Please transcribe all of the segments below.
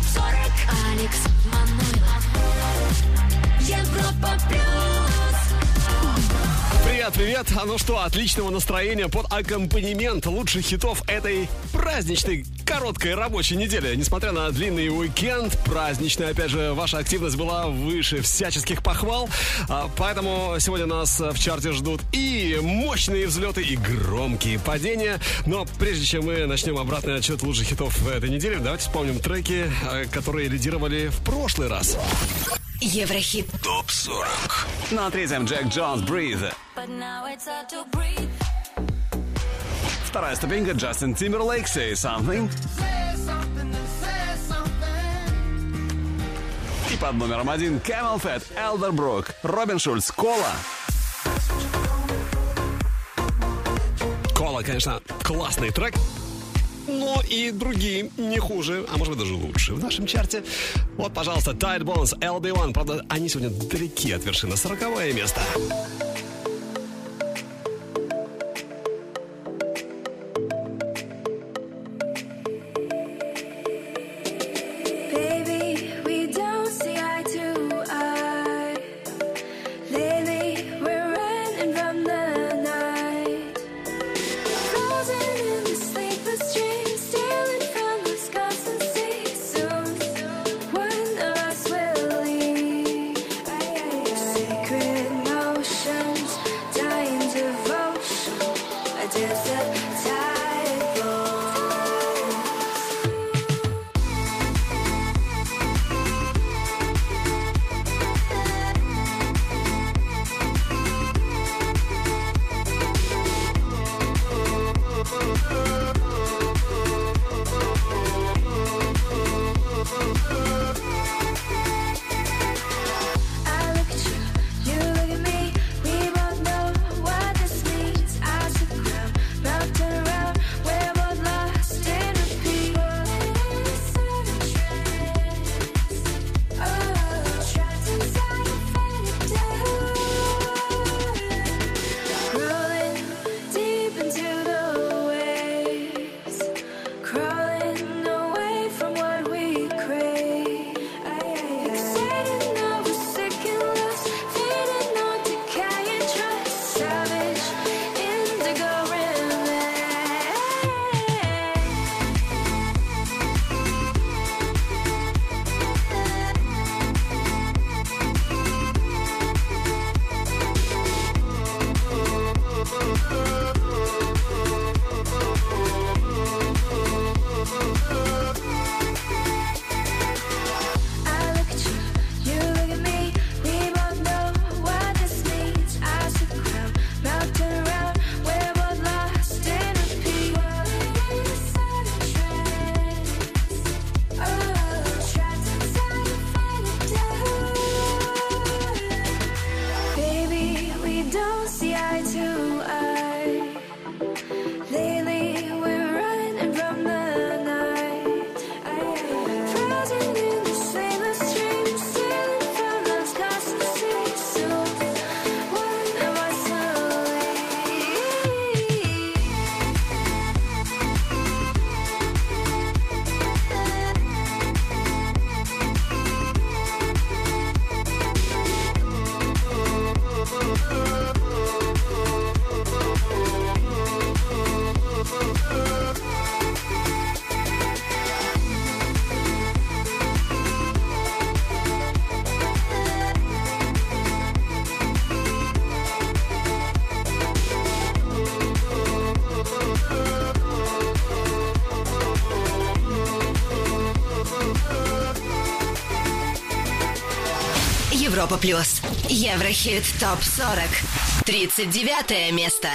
ТОП 40 Алекс Манойлов. Европа Плюс Привет, привет! А ну что, отличного настроения под аккомпанемент лучших хитов этой праздничной короткой рабочей недели. Несмотря на длинный уикенд, праздничный, опять же, ваша активность была выше всяческих похвал. А, Поэтому сегодня нас в чарте ждут и мощные взлеты, и громкие падения. Но прежде чем мы начнем обратный отчет лучших хитов этой недели, давайте вспомним треки, э, которые лидировали в прошлый раз. Еврохит ТОП 40. На третьем Джек Джонс Breathe. But now it's hard to breathe Вторая ступенька Джастин Тимберлейк Say Something. И под номером один Camel Fat, Elderbrook, Робин Шульц, Кола. Кола, конечно, классный трек. Но и другие не хуже, а может быть даже лучше в нашем чарте. Вот, пожалуйста, Tide Bones, LB1. Правда, они сегодня далеки от вершины. Сороковое место. Европа Плюс. Еврохит ТОП 40 39 место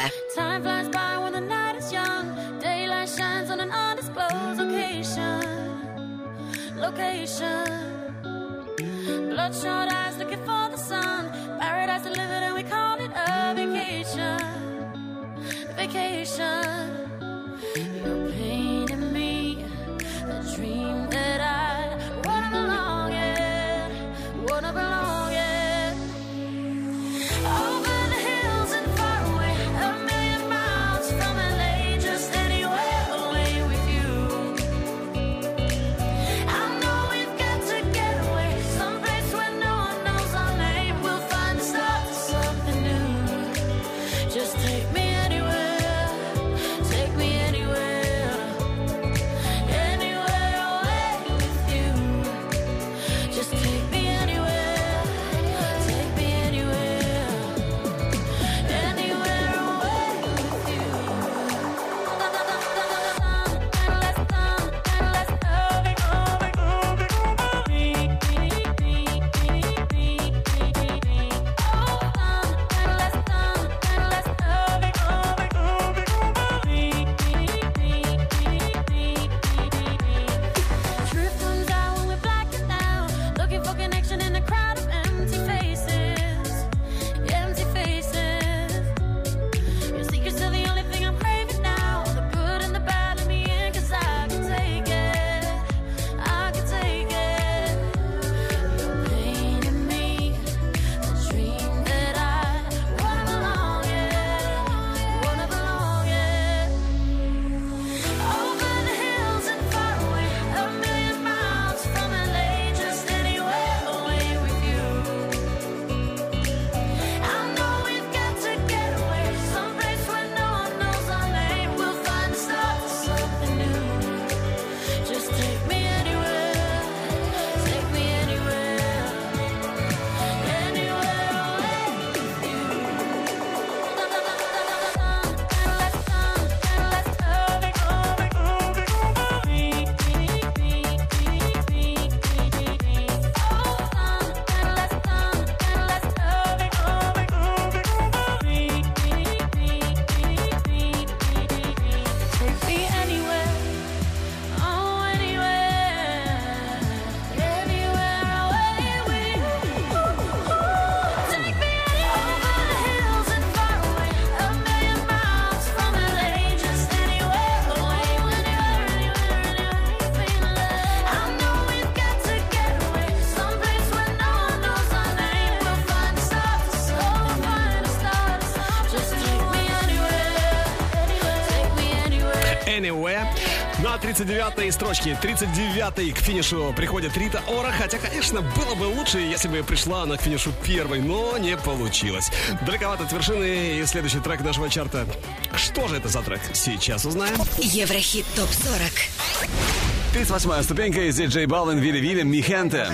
39-й строчке, 39-й к финишу приходит Рита Ора. Хотя, конечно, было бы лучше, если бы пришла она к финишу первой, но не получилось. Далековато от вершины и следующий трек нашего чарта. Что же это за трек? Сейчас узнаем. Еврохит ТОП-40. 38-я ступенька из диджей Балвин Вилли Вилли Михенте.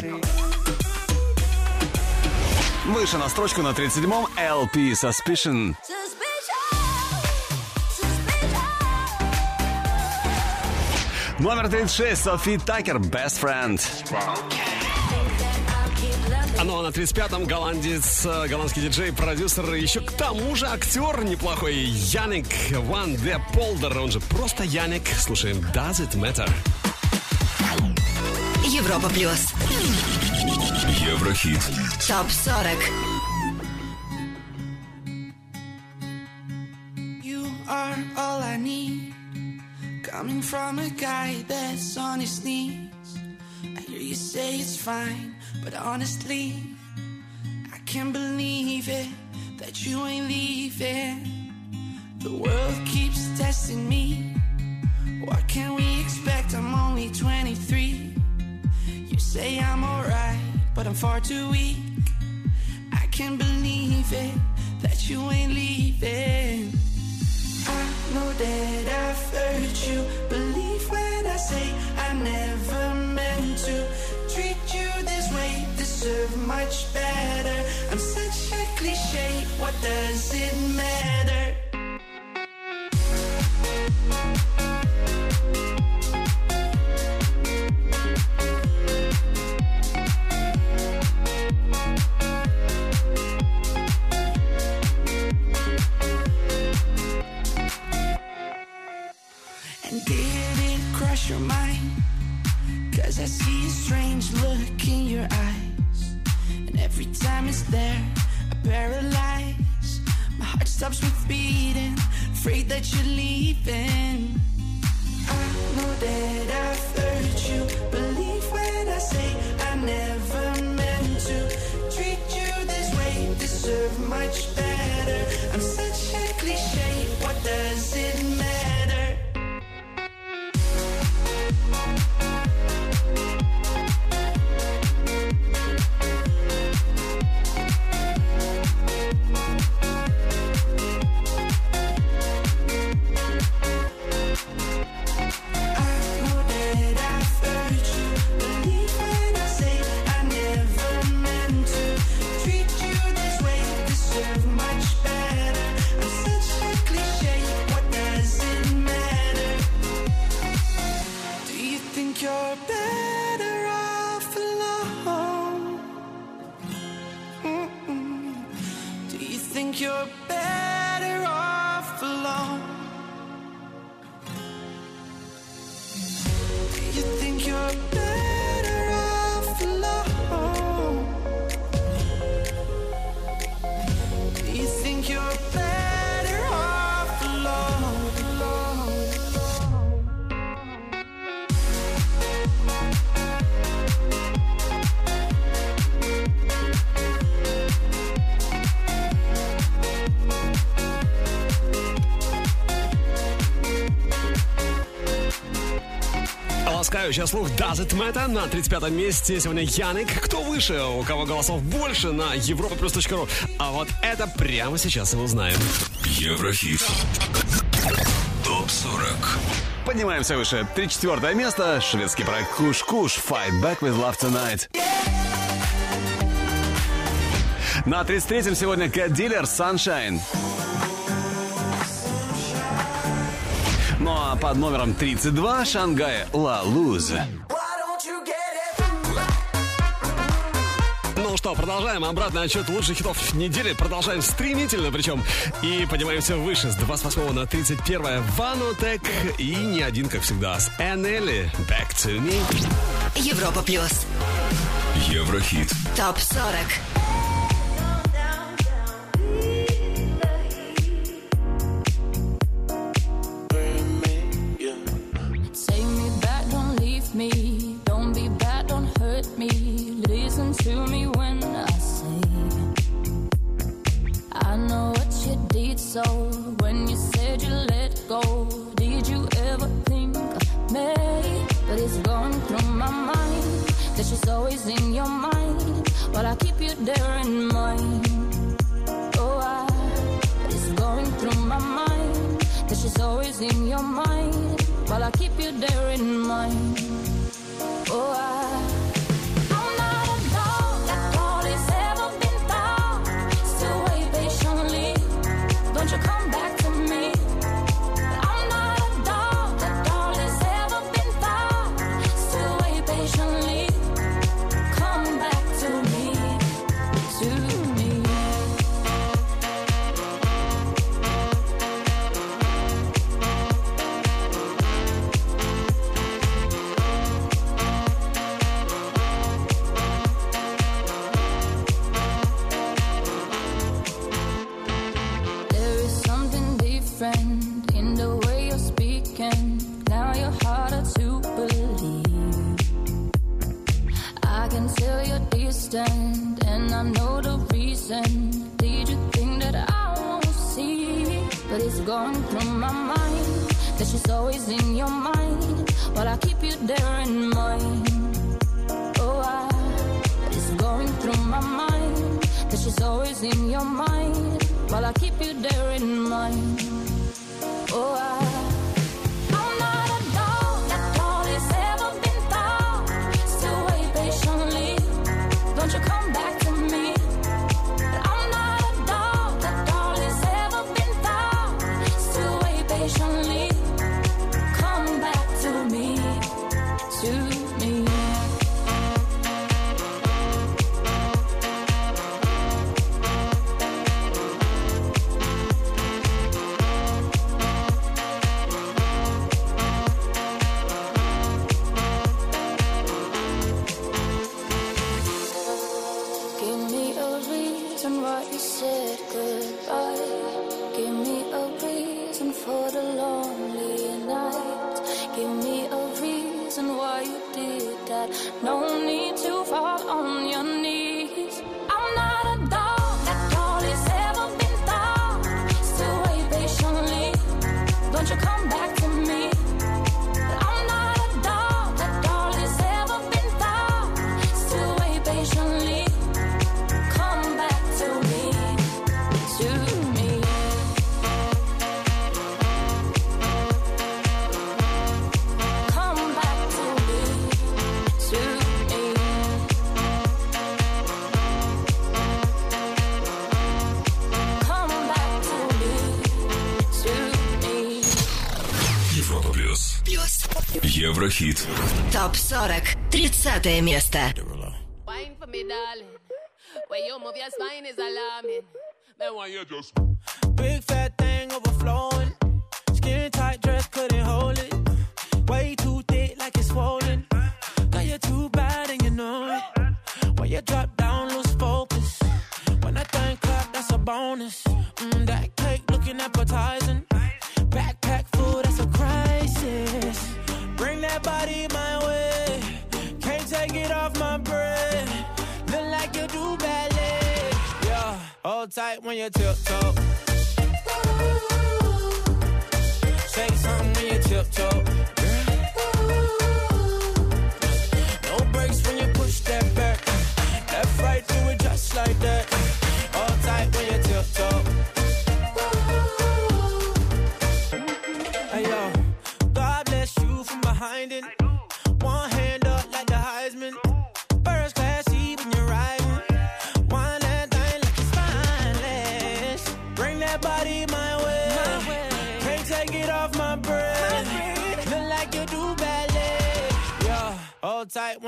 Выше на строчку на 37-м LP Suspicion. Номер 36, Софи Такер, Best Friend. А ну а на 35-м голландец, э, голландский диджей, продюсер, и еще к тому же актер неплохой Яник Ван Де Полдер, он же просто Яник. Слушаем Does It Matter? Европа Плюс. Еврохит. Топ 40. Guy that's on his knees. I hear you say it's fine, but honestly, I can't believe it that you ain't leaving. The world keeps testing me. What can we expect? I'm only 23. You say I'm alright, but I'm far too weak. I can't believe it that you ain't leaving. I know that I've hurt you. Believe when I say I never meant to treat you this way. Deserve much better. I'm such a cliche. What does it matter? Ласкающий слух Does It Matter на 35-м месте. Сегодня Яник. Кто выше? У кого голосов больше на europaplus.ru? А вот это прямо сейчас и узнаем. Еврохит. Топ 40. Поднимаемся выше. 34 место. Шведский проект Куш Куш. Fight Back with Love Tonight. На 33-м сегодня Cat Dealer Sunshine. под номером 32 Шангая Ла Луза. Ну что, продолжаем обратный отчет лучших хитов недели. Продолжаем стремительно причем. И поднимаемся выше с 28 на 31. Ванутек и не один, как всегда, с Энели. Back to me. Европа плюс. Еврохит. Топ 40. soul when you said you let go. Did you ever think of me? But it's going through my mind that she's always in your mind while I keep you there in mind. Oh, I, but it's going through my mind that she's always in your mind while I keep you there in mind. Oh, I. Европа плюс. Плюс. Еврохит. Топ 40. 30 место. Where you move your spine is alarming. Man, why you just big fat thing overflowing? Skin tight dress couldn't hold it. Way too thick, like it's swollen. Now you're too bad and you know it. You drop down, lose focus. When I think clap, that's a bonus. Mm, that cake looking appetizing. tight when you tiptoe. Say something when you tiptoe.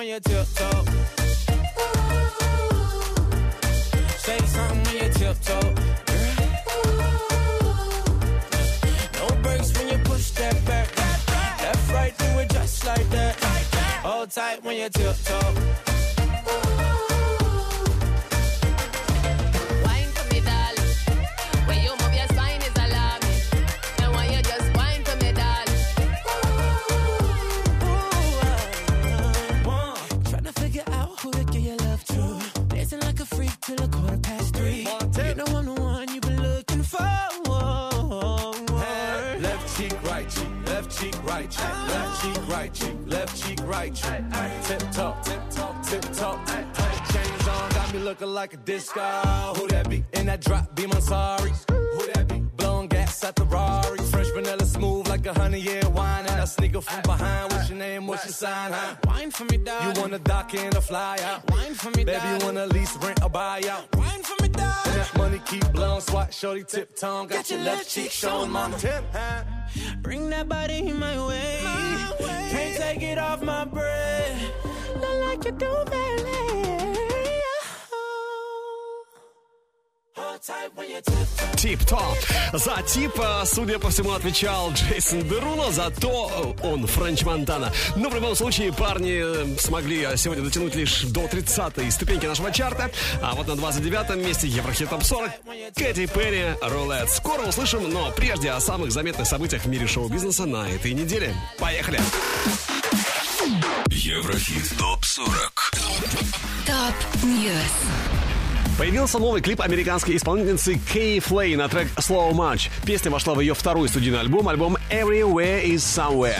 on your tiptoe. Say something on your tiptoe. No breaks when you push that back. Left, right, do it just like that. Hold tight when you tiptoe. Looking like a disco. Who that be? In that drop, be my sorry. Who that be? Blowing gas at the Rari. Fresh vanilla smooth like a honey year wine. And I sneak up from behind. What's your name? What's your sign? Huh? Wine for me, dog. You wanna dock in a fly out? Wine for me, Baby, you wanna lease, rent, or buy out? Wine for me, dog. And that money keep blowing, swat, shorty, tip tongue. Got, Got your left cheek showing, mama. Tip, huh? Bring that body in my way. Can't take it off my breath. Not like you do, baby. Тип-топ. За тип, судя по всему, отвечал Джейсон Деруло, зато он Френч Монтана. Но в любом случае парни э, смогли э, сегодня дотянуть лишь до 30-й ступеньки нашего чарта. А вот на 29-м месте Еврохит Топ 40 Кэти Перри Рулет. Скоро услышим, но прежде о самых заметных событиях в мире шоу-бизнеса на этой неделе. Поехали! Еврохит ТОП-40 Top News. Появился новый клип американской исполнительницы K.Flay на трек Slow March. Песня вошла в ее второй студийный альбом, альбом Everywhere is Somewhere.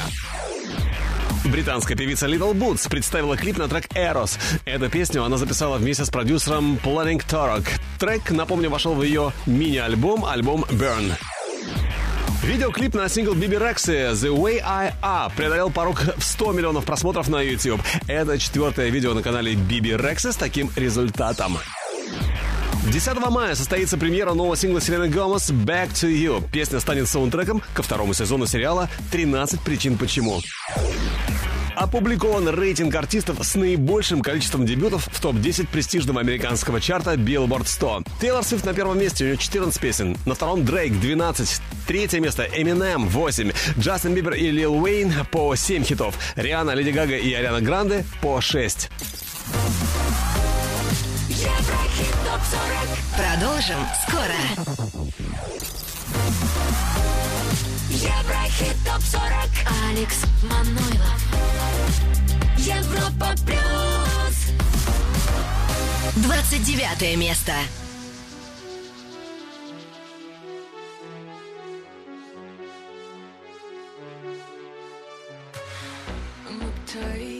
Британская певица Little Boots представила клип на трек Eros. Эту песню она записала вместе с продюсером Planningtorock. Трек, напомню, вошел в ее мини-альбом, альбом Burn. Видеоклип на сингл Биби Рекси «The Way I Are» преодолел порог в 100 миллионов просмотров на YouTube. Это четвертое видео на канале Биби Рекси с таким результатом. 10 мая состоится премьера нового сингла Селены Гомес «Back to You». Песня станет саундтреком ко второму сезону сериала «13 причин почему». Опубликован рейтинг артистов с наибольшим количеством дебютов в топ-10 престижного американского чарта Billboard 100. Тейлор Свифт на первом месте, у нее 14 песен. На втором Дрейк 12. Третье место Eminem 8. Джастин Бибер и Лил Уэйн по 7 хитов. Риана, Леди Гага и Ариана Гранде по 6. Еврохит топ 40. Продолжим скоро. Еврохит топ 40. Алекс Манойлов. Европа плюс. 29 место. Uptight,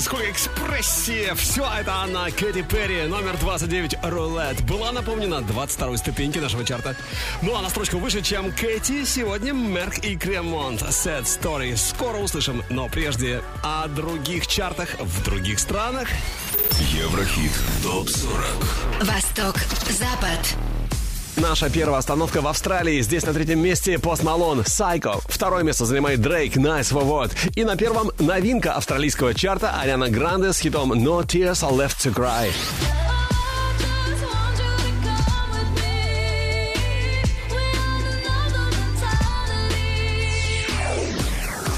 сколько экспрессии. Все это она, Кэти Перри, номер 29, Рулет. Была напомнена 22 ступеньки нашего чарта. Ну а на строчку выше, чем Кэти, сегодня Мерк и Кремонт. Sad Story. Скоро услышим, но прежде о других чартах в других странах. Еврохит ТОП-40 Восток, Запад. Наша первая остановка в Австралии. Здесь на третьем месте Пост Малон, Psycho. Второе место занимает Дрейк, Nice for What. И на первом новинка австралийского чарта Ариана Гранде с хитом No Tears Are Left to Cry.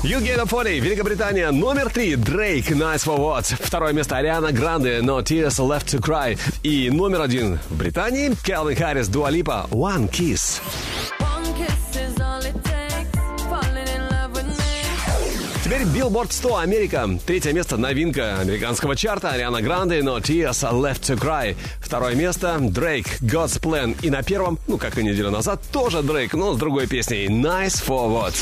UK 40, Великобритания, номер три, Дрейк, Nice for What. Второе место Ариана Гранде, No Tears Left to Cry. И номер один в Британии, Келвин Харрис, Дуалипа, One Kiss. Теперь Billboard 100 Америка. Третье место новинка американского чарта Ариана Гранде, No Tears Left to Cry. Второе место Дрейк, God's Plan. И на первом, ну как и неделю назад, тоже Дрейк, но с другой песней Nice for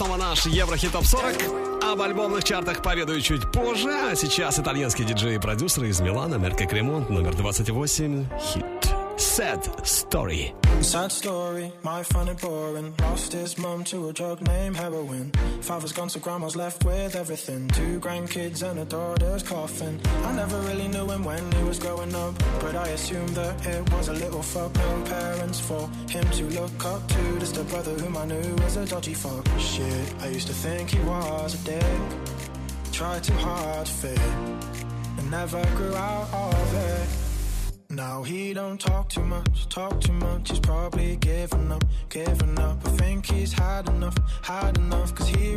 снова наш Еврохит Топ 40. Об альбомных чартах поведаю чуть позже. А сейчас итальянский диджей и продюсер из Милана Мерка Кремонт, номер 28, хит Sad Story. Sad story, my funny boring. Lost his mum to a drug named heroin. Father's gone, so grandma's left with everything. Two grandkids and a daughter's coffin. I never really knew him when he was growing up, but I assumed that it was a little fuck. No parents for him to look up to. Just a brother whom I knew was a dodgy fuck. Shit, I used to think he was a dick. Tried too hard to fit, and never grew out of it. Now he don't talk too much, talk too much. He's probably giving up, giving up. I think he's had enough, had enough. Cause he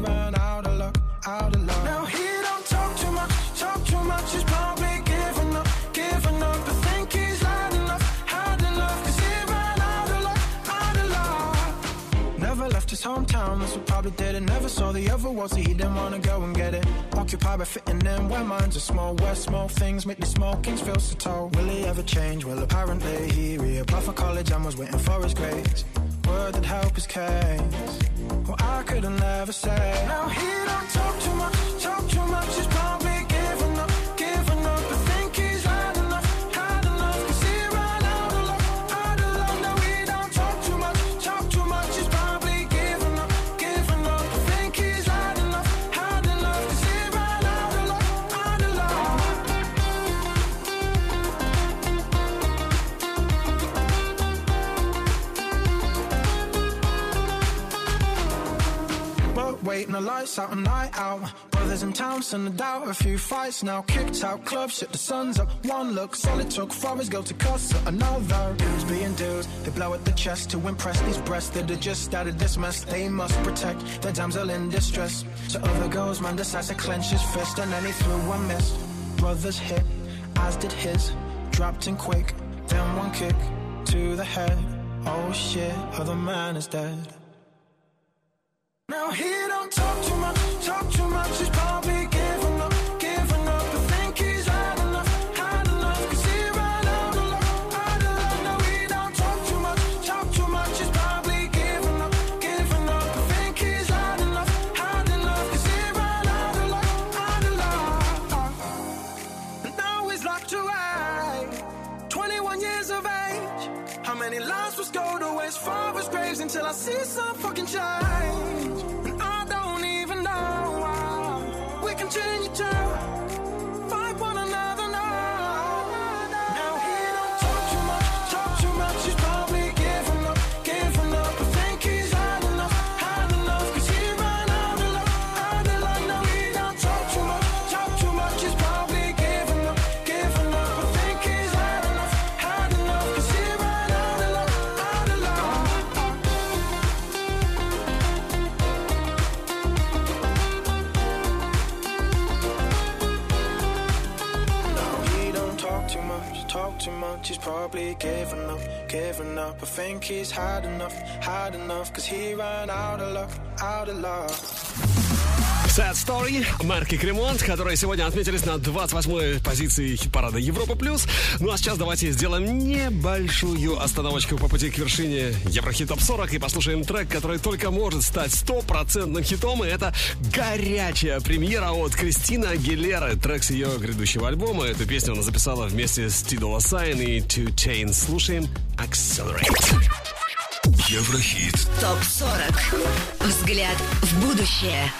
hometown, that's what probably did it. Never saw the other world, so he didn't wanna go and get it. Occupied by fitting in where minds are small. Where small things make the small kings feel so tall. Will he ever change? Well, apparently he reapplied for college and was waiting for his grades. Word that help his case. Well, I could have never said. Now he don't talk too much, talk too much. Lights out, a night out. Brothers in town, send a doubt, a few fights now. Kicked out club, shit, the sun's up. One look, solid took his girl to cuss another. Dudes being dudes, they blow at the chest to impress these breasts that are just out of this mess. They must protect their damsel in distress. So other girls, man decides to clench his fist, and then he threw one miss. Brothers hit, as did his. Dropped in quick, then one kick to the head. Oh shit, other man is dead. Now he don't talk too much, talk too much. He's probably giving up, giving up. I think he's had enough, had enough. Cause he ran out of luck, out of luck. Now he don't talk too much, talk too much. He's probably giving up, giving up. I think he's had enough, had enough. Cause he ran out of luck, out of luck. And now he's locked away, 21 years of age. How many lives was go to waste? Father's graves until I see some fucking change. Probably giving up, giving up. I think he's had enough, had enough. Cause he ran out of luck, out of luck. Sad Story, Merk & Kremont, которые сегодня отметились на 28-й позиции хит-парада Европа+. плюс. Ну а сейчас давайте сделаем небольшую остановочку по пути к вершине Еврохит Топ 40 и послушаем трек, который только может стать стопроцентным хитом, и это горячая премьера от Кристины Агилеры, трек с ее грядущего альбома. Эту песню она записала вместе с Ty Dolla $ign и 2 Chainz. Слушаем Accelerate. Еврохит. ТОП-40. Взгляд в будущее.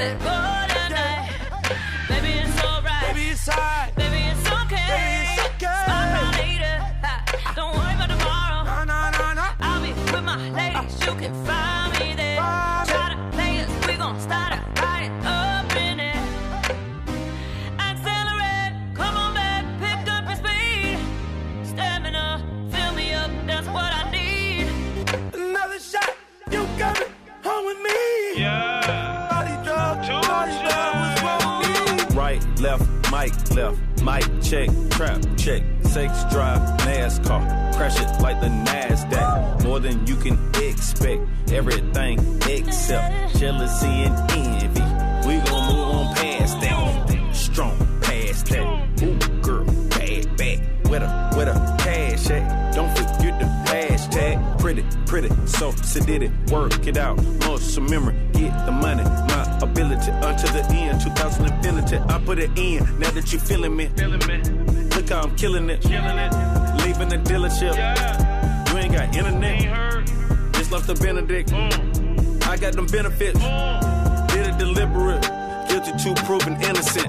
It, that you feeling me, feeling me. look how I'm killing it, killing it, leaving the dealership, you ain't got internet, just left the Benedict, I got them benefits, did it deliberate, guilty to proven innocent.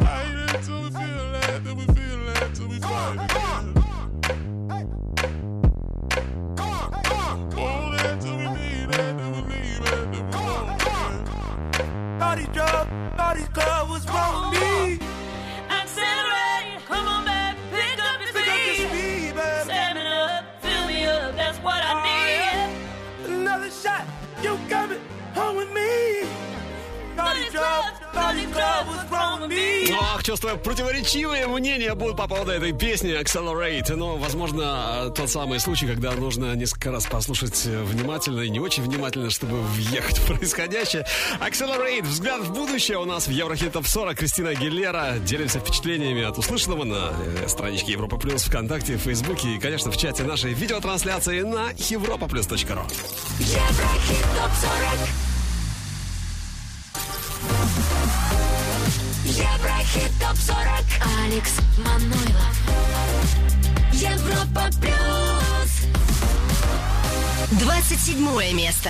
Me? Ох, чувствую, противоречивые мнения будут по поводу этой песни Accelerate. Но, возможно, тот самый случай, когда нужно несколько раз послушать внимательно и не очень внимательно, чтобы въехать в происходящее. Accelerate. Взгляд в будущее у нас в Еврохит Топ 40. Кристина Гиллера. Делимся впечатлениями от услышанного на э, страничке Европа Плюс ВКонтакте, Фейсбуке и, конечно, в чате нашей видеотрансляции на europaplus.ru. Еврохит ТОП-40. Еврохит ТОП-40. Алекс Манойлов. Европа Плюс. 27 место.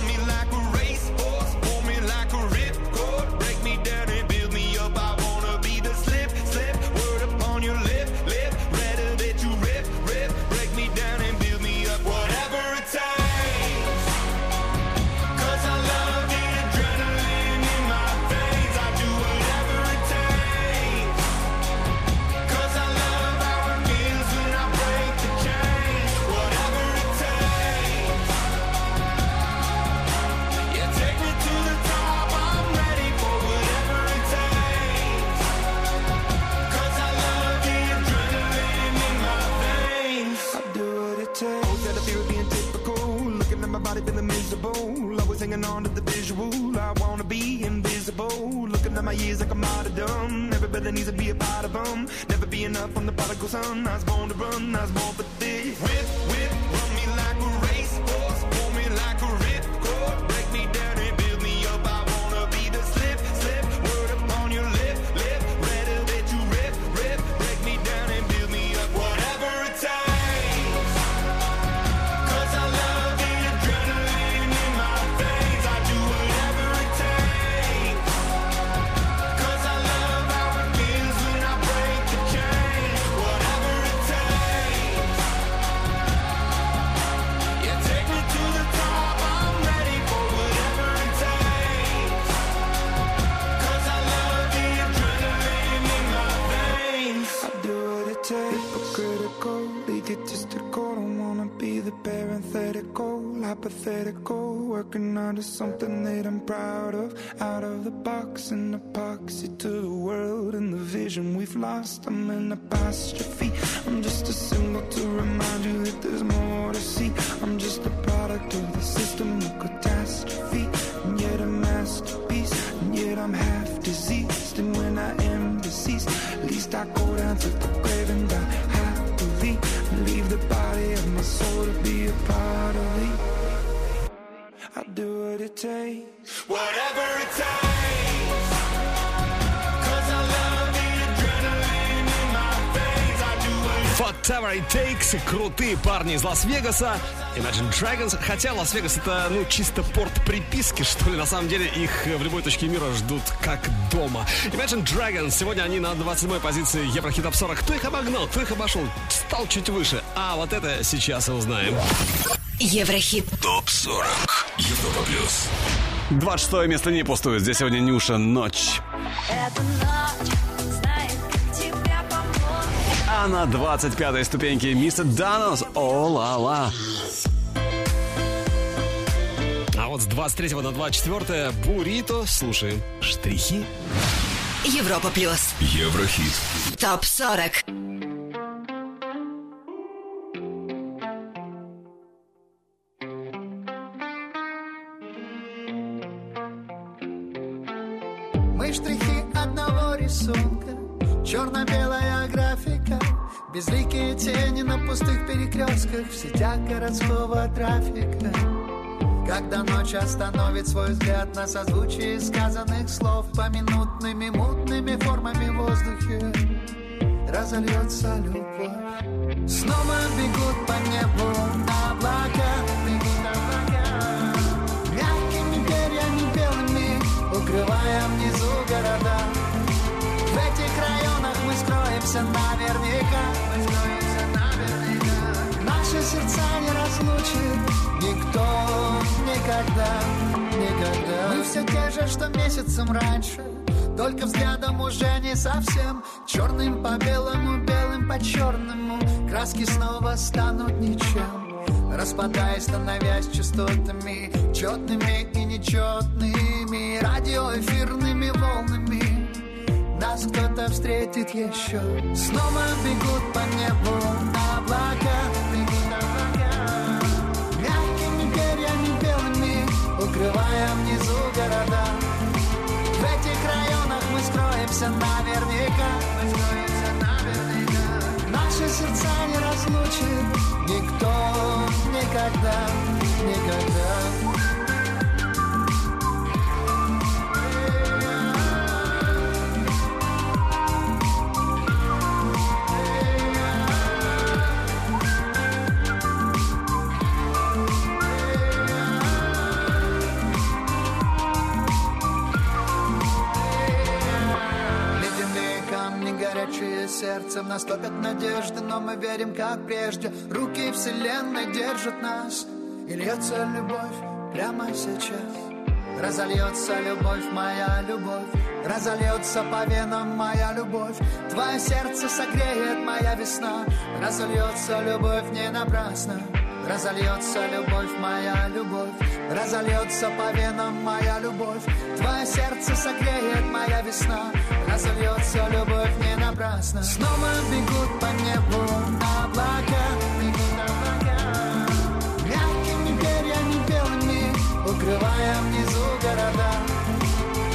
feeling. Always hanging on to the visual. I wanna be invisible. Looking at my years like I'm out of dumb. Everybody needs to be a part of them. Never be enough from the prodigal son. I was born to run, I was born for this. Whip, hypothetical. Working onto something that I'm proud of. Out of the box, an epoxy to the world and the vision we've lost. I'm an apostrophe. I'm just a symbol to remind you that there's more to see. I'm just a product of the system of catastrophe. And yet a masterpiece. And yet I'm half diseased. And when I am deceased, at least I go down to the grave and die happily. Leave the body of my soul to be a part of me. What it takes. Whatever it takes. Cause I love the adrenaline in my veins. I do what Whatever it takes. Крутые парни из Лас-Вегаса. Imagine Dragons. Хотя Лас-Вегас это, ну, чисто порт приписки, что ли. На самом деле их в любой точке мира ждут как дома. Imagine Dragons. Сегодня они на 27-й позиции Еврохит Топ 40. Кто их обогнал, кто их обошел? Стал чуть выше. А вот это сейчас и узнаем. Еврохит. ТОП 40. Европа плюс. 26 место не пустует. Здесь сегодня Нюша «Ночь». Эта ночь знает, как тебя помочь. А на 25 ступеньке Мистер Данос «О-ла-ла». А вот с 23 на 24 Бурито. Слушаем. Штрихи. Европа плюс. Еврохит. Топ 40. Рисунка. Черно-белая графика Безликие тени на пустых перекрестках В сетях городского трафика. Когда ночь остановит свой взгляд На созвучие сказанных слов Поминутными мутными формами в воздухе Разольется любовь. Снова бегут по небу облака Бегут облака. Мягкими перьями белыми Укрывая скроемся наверняка. Скроемся наверняка. Наши сердца не разлучит Никто никогда, никогда. Мы все те же, что месяцем раньше. Только взглядом уже не совсем. Черным по белому, белым по черному. Краски снова станут ничем. Распадаясь, становясь частотами. Четными и нечетными Радиоэфирными волнами Нас кто-то встретит еще. Снова бегут по небу облака облака. Мягкими перьями белыми Укрывая внизу города. В этих районах мы скроемся наверняка. Мы скроемся наверняка. Наши сердца не разлучит Никто никогда, никогда сердцем Нас топят надежды, но мы верим, как прежде. Руки вселенной держат нас И льется любовь прямо сейчас. Разольется любовь, моя любовь Разольется по венам моя любовь. Твое сердце согреет моя весна. Разольется любовь не напрасно. Разольется любовь, моя любовь Разольется по венам моя любовь. Твое сердце согреет моя весна. Разольется любовь не напрасно. Снова бегут по небу облака. Мягкими перьями белыми Укрывая внизу города.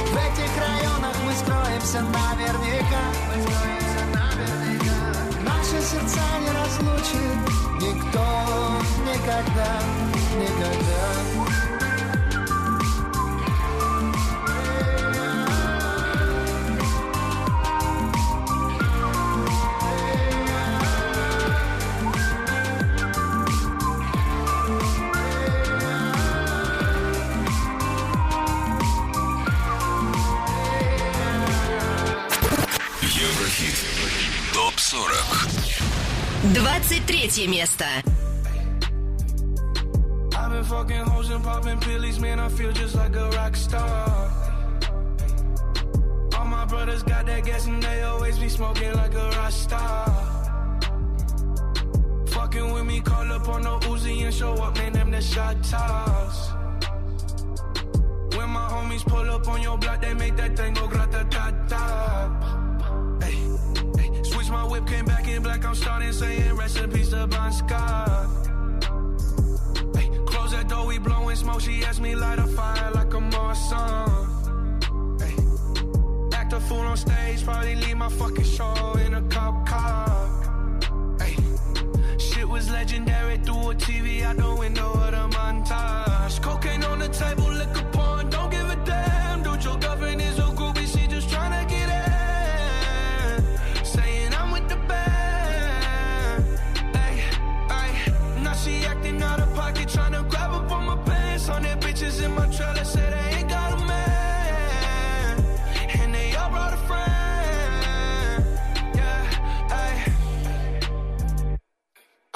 В этих районах мы скроемся Мы скроемся наверняка. Наши сердца не разлучит Никто никогда, никогда. Топ-40. 23 место. I've been fucking hoes and popping pillies, man. I feel just like a rock star. All my brothers got that gas and they always be smoking like a rock star. Fucking with me, call up on the Uzi and show up, man. Them the shot toss. When my homies pull up on your block, they make that thing go grata ta ta. whip, came back in black. I'm starting saying recipes to Bon Scott. Hey, close that door, we blowing smoke. She asked me light a fire like a Marsan. Hey, act a fool on stage, probably leave my fucking show in a cop car. Hey, shit was legendary through a TV out the window of the montage. Cocaine on the table, liquor porn, don't give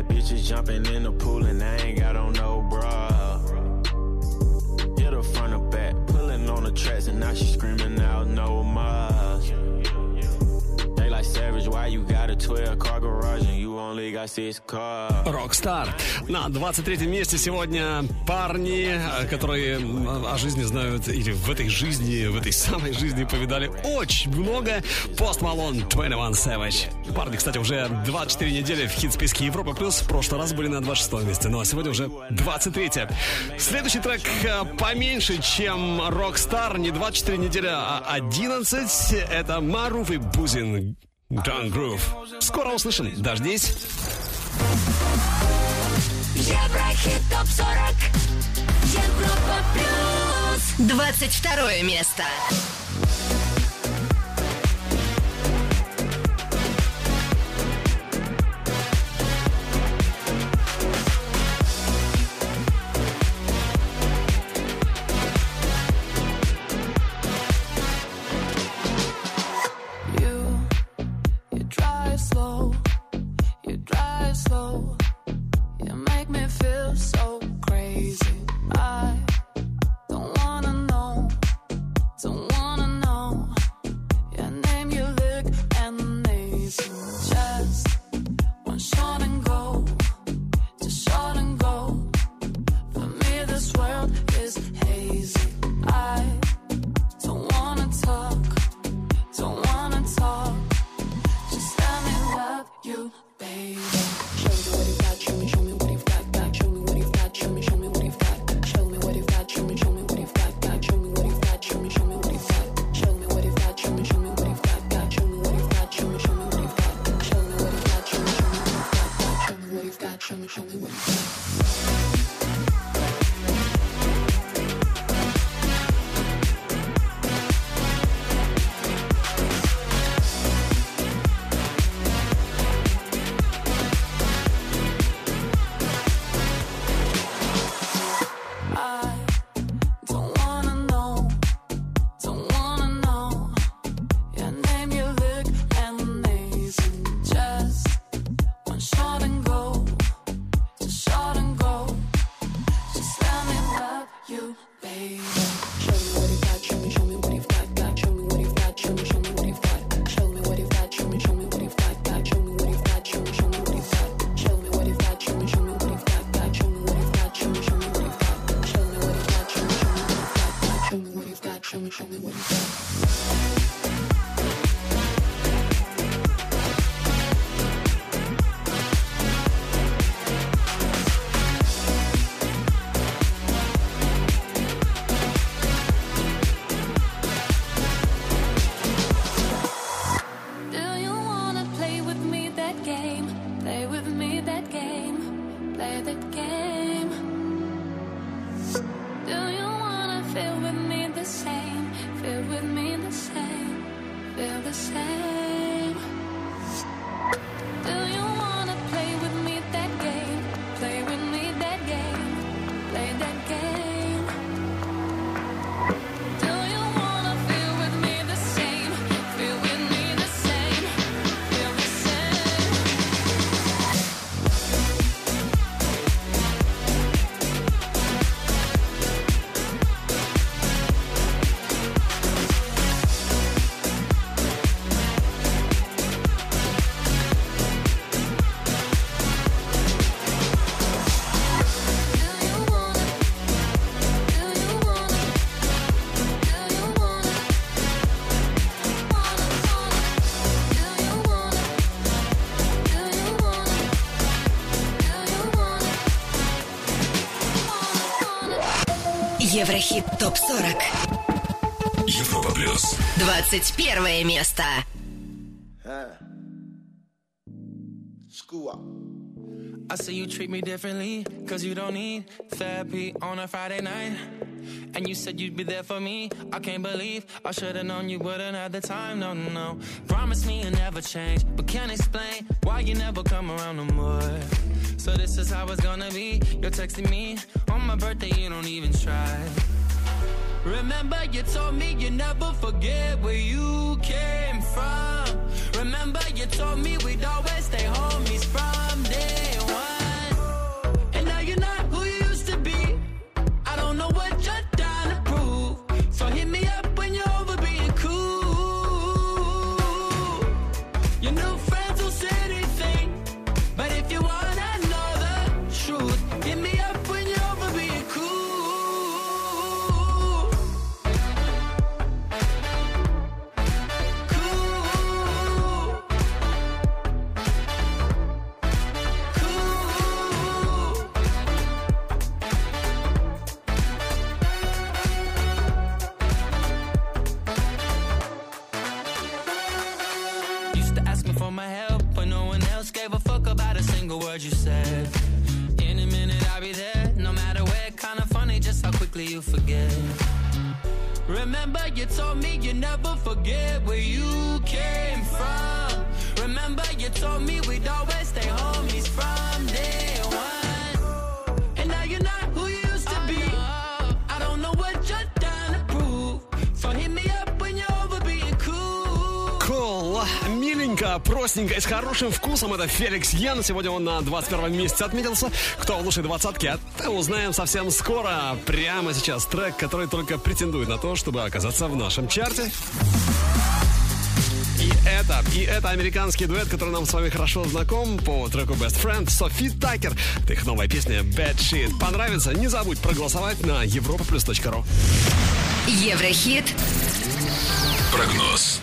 Bad bitches, jumping in the pool, and I ain't got on no bra. Hit her front or back, pulling on the tracks, and now she screaming out no more. They like savage, why you got a 12 car garage and Рокстар. На 23 месте сегодня парни, э, которые о жизни знают, или в этой жизни, в этой самой жизни повидали очень много. Post Malone, 21 Savage. Парни, кстати, уже 24 недели в хит-списке Европа+. плюс. В прошлый раз были на 26 месте, ну а сегодня уже 23 Следующий трек э, поменьше, чем Rockstar. Не 24 недели, а 11. Это MARUV и Boosin. Drunk Groove. Скоро услышим. Дождись. Еврохит ТОП-40. Европа Плюс. 22 место. Еврохит ТОП-40. Европа плюс. 21 место. School up. I see you treat me differently, cause you don't need therapy on a Friday night. And you said you'd be there for me. I can't believe I should've known you wouldn't have the time. No, no, no. Promise me you'll never change, but can't explain why you never come around no more. So this is how it's gonna be. You're texting me on my birthday, you don't even try. Remember, you told me you never forget where you came from. Remember, you told me we'd always stay homies from Миленько, простенько и с хорошим вкусом. Это Феликс Ян. Сегодня он на 21 месте отметился. Кто в лучшей двадцатке, это узнаем совсем скоро. Прямо сейчас трек, который только претендует на то, чтобы оказаться в нашем чарте. И это, и это американский дуэт, который нам с вами хорошо знаком по треку Best Friend Софи Такер. Это их новая песня Bad Shit. Понравится? Не забудь проголосовать на europaplus.ru Еврохит Прогноз.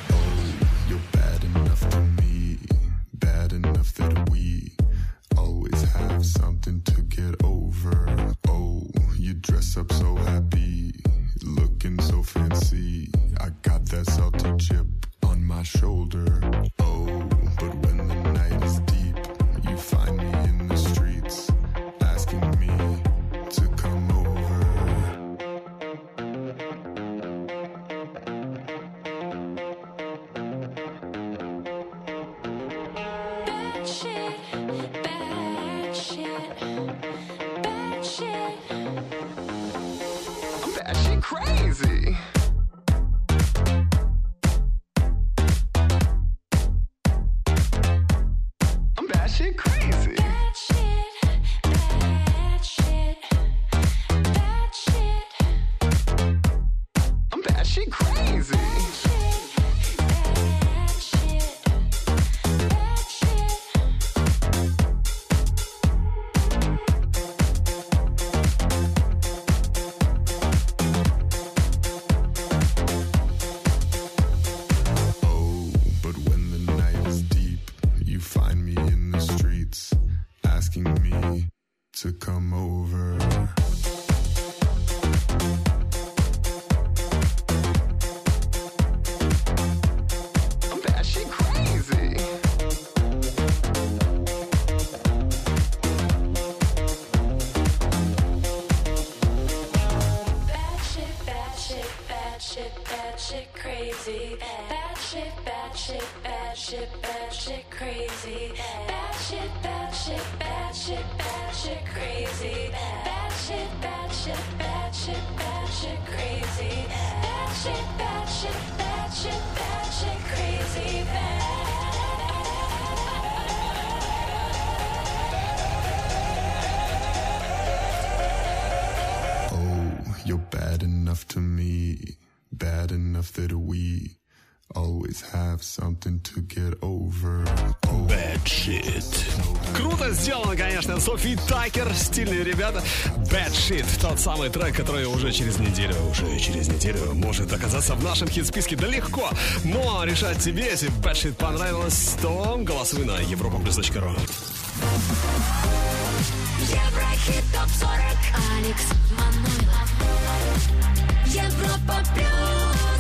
Такер, стильные ребята. Bad Shit, тот самый трек, который уже через неделю, уже через неделю может оказаться в нашем хит-списке. Да легко. Но решать тебе, если Bad Shit понравилось, то голосуй на ТОП-40 Алекс Европа Плюс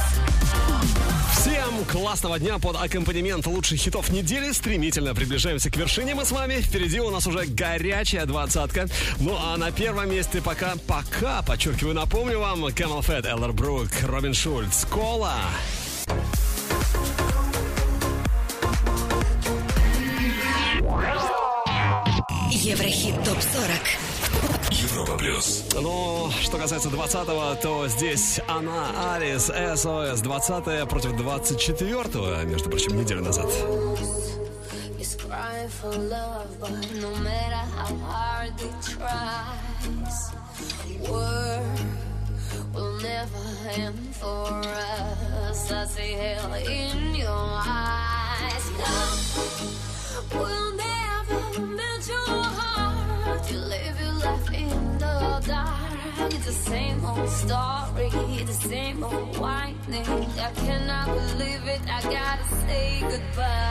Всем классного дня под аккомпанемент лучших хитов недели. Стремительно приближаемся к вершине мы с вами. Впереди у нас уже горячая двадцатка. Ну а на первом месте пока, пока, подчеркиваю, напомню вам, Camel Fat, Эллер Брук, Робин Шульц, Кола. Еврохит ТОП-40 Европа плюс. Ну, что касается 20-го, то здесь она, Алис, СОС. 20 против 24-го, между прочим, неделю назад. Is crying for love, but no matter how hard they tries, war will never end for us. I see hell in your eyes. Love will never melt your You live your life in the dark. It's the same old story, the same old whining. I cannot believe it. I gotta say goodbye.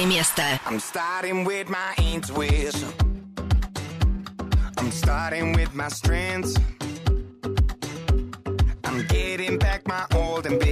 19 место I'm starting with my intuition. I'm starting with my strengths. I'm getting back my old ambitions.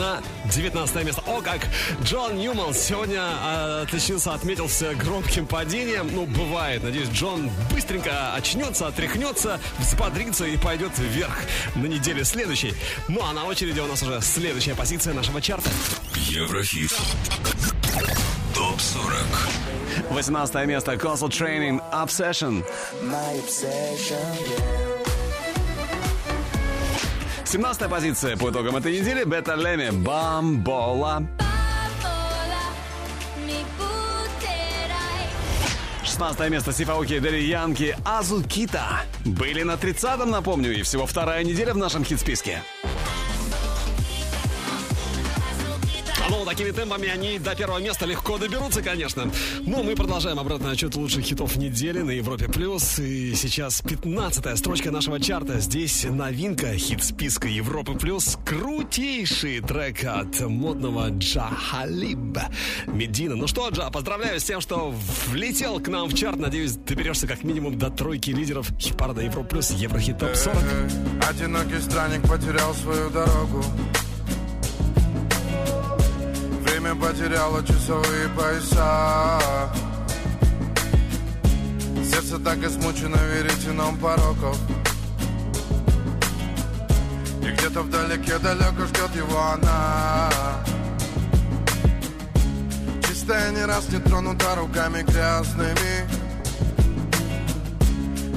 На 19 место. О, как Джон Ньюман сегодня а, отличился, отметился громким падением. Ну, бывает. Надеюсь, Джон быстренько очнется, отряхнется, взбодрится и пойдет вверх на неделе следующей. Ну, а на очереди у нас уже следующая позиция нашего чарта. Еврохит. Топ 40. 18 место Console Training Obsession. My obsession, yeah. 17 позиция по итогам этой недели Бета Леми Бамбола. 16 место Сифауки Дели Янки Азукита. Были на 30-м, напомню, и всего вторая неделя в нашем хит-списке. Такими темпами они до первого места легко доберутся, конечно. Но мы продолжаем обратный отчет лучших хитов недели на Европе+. плюс И сейчас 15 строчка нашего чарта. Здесь новинка хит списка Европы+. плюс. Крутейший трек от модного Джа Халиб Медина. Ну что, Джа, поздравляю с тем, что влетел к нам в чарт. Надеюсь, доберешься как минимум до тройки лидеров хит-парада Европы+, плюс Еврохит ТОП 40. Одинокий странник потерял свою дорогу Время потеряло часовые пояса. Сердце так и смучено веретеном пороков. И где-то вдалеке далеко ждет его она. Чистая не раз не тронута руками грязными.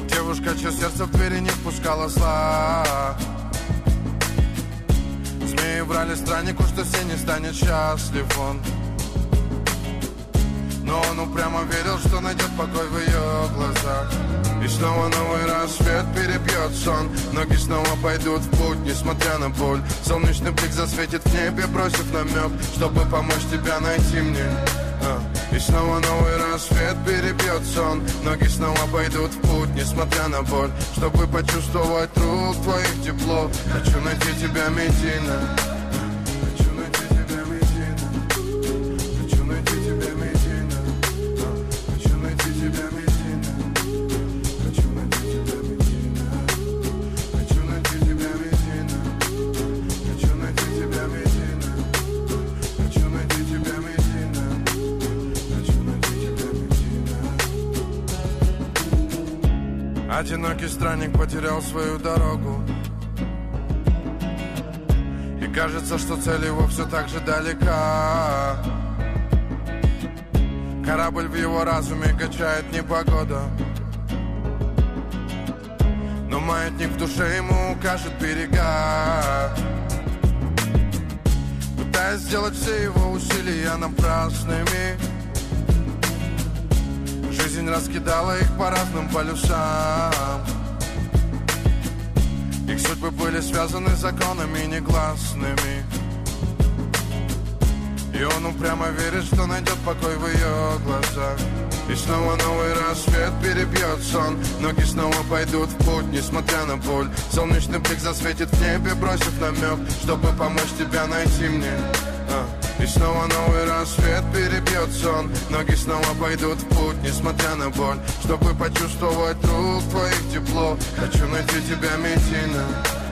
Девушка, чье сердце в двери не впускала зла Змеи врали страннику, что все не станет счастлив он. Но он упрямо верил, что найдет покой в ее глазах. И снова новый рассвет перебьет сон. Ноги снова пойдут в путь, несмотря на боль. Солнечный блик засветит в небе, бросив намек Чтобы помочь тебя найти мне. И снова новый рассвет перебьет сон. Ноги снова пойдут в путь, несмотря на боль. Чтобы почувствовать рук твоих тепло Хочу найти тебя, Медина Одинокий странник потерял свою дорогу. И кажется, что цель его все так же далека. Корабль в его разуме качает непогода. Но маятник в душе ему укажет берега. Пытаясь сделать все его усилия напрасными Жизнь раскидала их по разным полюсам Их судьбы были связаны законами негласными. И он упрямо верит, что найдет покой в ее глазах. И снова новый рассвет перебьет сон. Ноги снова пойдут в путь, несмотря на боль. Солнечный блик засветит в небе, бросив намек Чтобы помочь тебя найти мне. И снова новый рассвет перебьет сон Ноги снова пойдут в путь, несмотря на боль. Чтобы почувствовать рук твоих тепло Хочу найти тебя, Медина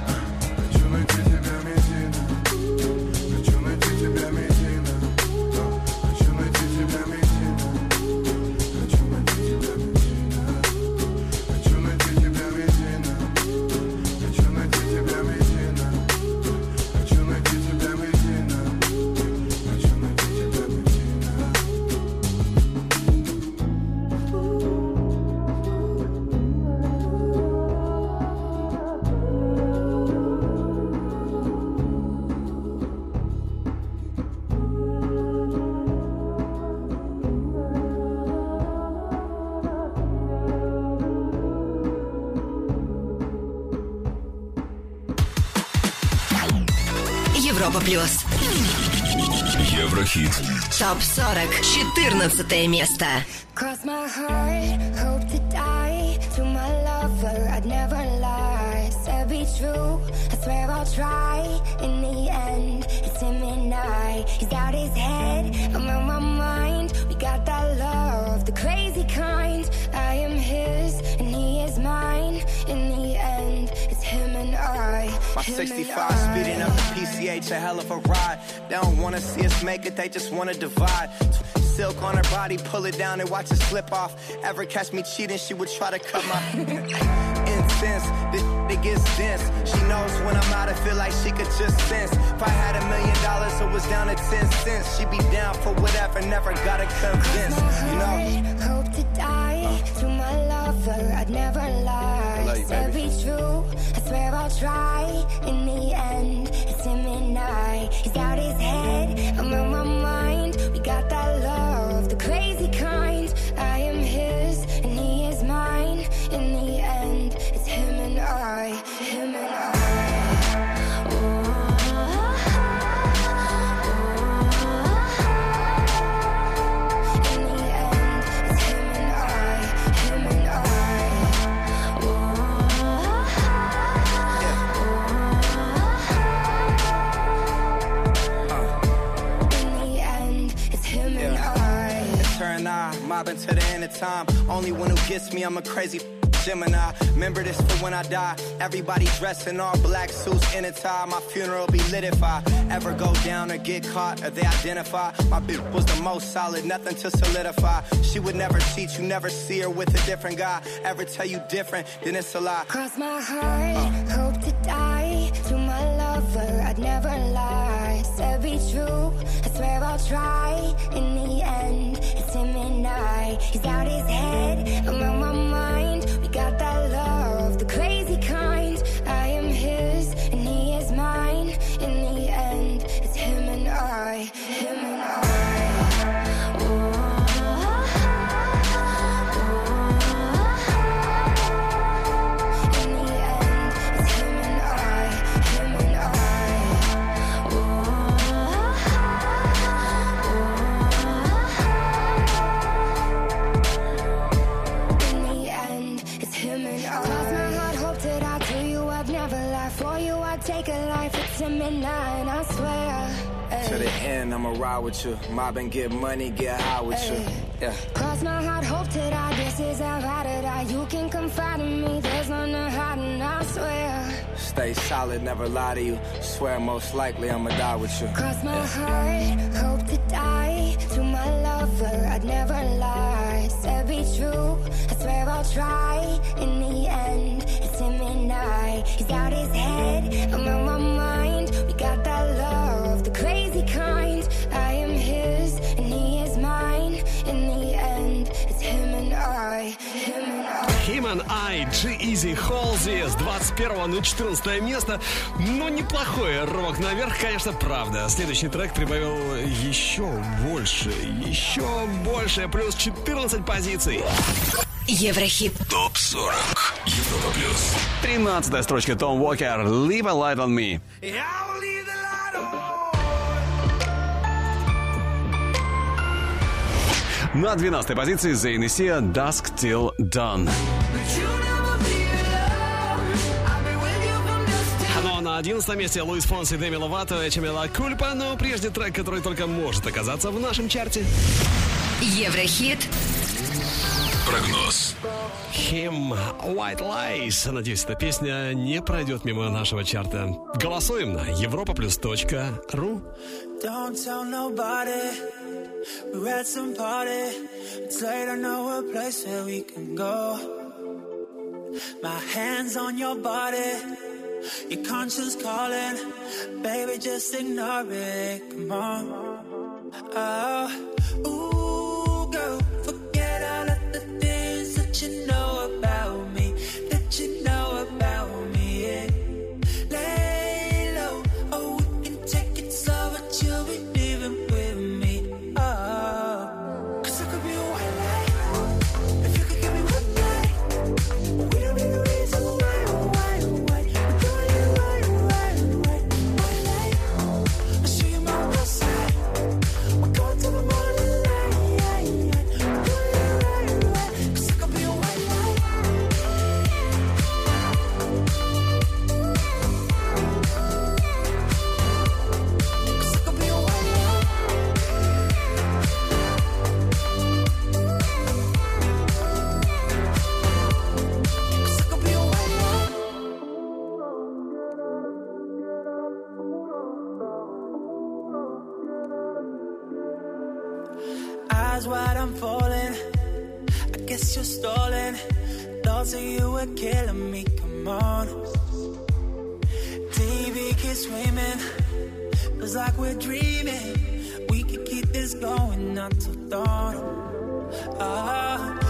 ТОП-40. 14 место. Cross my heart, hope to die. To my lover, i never lie. Be true, I swear I'll try. In the end, it's him and I. He's out his head, I'm my mind. We got love, the crazy kind. I am his, and he is mine. In the end, it's him and I. My 65 speeding up PCH, a hell of a ride. They don't wanna see us make it, they just wanna divide. Silk on her body, pull it down and watch it slip off. Ever catch me cheating, she would try to cut my incense. This it gets dense. She knows when I'm out, I feel like she could just sense. If I had a million dollars, it was down to 10 cents. She'd be down for whatever, never gotta convince. You know? Hope to die to my lover. I'd never lie. Swear I'll try. In the end, it's him and I. He's out his head. I'm on my mind. We got that love, mobbing to the end of time. Only one who gets me, I'm a crazy Gemini. Remember this for when I die. Everybody dressed in all black suits in a tie. My funeral be lit if I ever go down or get caught or they identify. My bitch was the most solid, nothing to solidify. She would never cheat, you never see her with a different guy. Ever tell you different, then it's a lie. Cross my heart, hope to die. To my lover, I'd never lie. Said be true, I swear I'll try. In the end, it's him and I. He's out his head, I'm on my mind. We got that love, the crazy kind. I am his, and he is mine. In the end, it's him and I. midnight. I swear. To the end, I'ma ride with you. Mob and get money, get high with you. Yeah. Cross my heart, hope to die. This is how I to die. You can confide in me. There's none to hide, and I swear. Stay solid, never lie to you. Swear most likely I'ma die with you. Cross my heart, hope to die. To my lover, I'd never lie. Said be be true. I swear I'll try. In the end, it's him and I. He's got his head, I'm on my mind. And I, G-Easy Halsey с 21 на 14 место. Ну, неплохой рывок наверх, конечно, правда. Следующий трек прибавил еще больше, еще больше, плюс 14 позиций. Еврохит. ТОП 40. Европа плюс. 13 строчка Том Уокер «Leave a light on me». На 12 позиции Зейн и Сия «Dusk Till Dawn». 11 месте Луис Фонси и Деми Ловато Чемела Кульпа, но прежде трек, который только может оказаться в нашем чарте. Еврохит. Прогноз. Him White Lies. Надеюсь, эта песня не пройдет мимо нашего чарта. Голосуем на europaplus.ru Don't tell nobody. We're at some party. It's late, I know a place where we can go. My hands on your body. Your conscience calling. Baby, just ignore it. Come on. Oh, ooh, Thoughts of you were killing me. Come on. TV keeps swimming, Feels like we're dreaming. We could keep this going till dawn. Ah,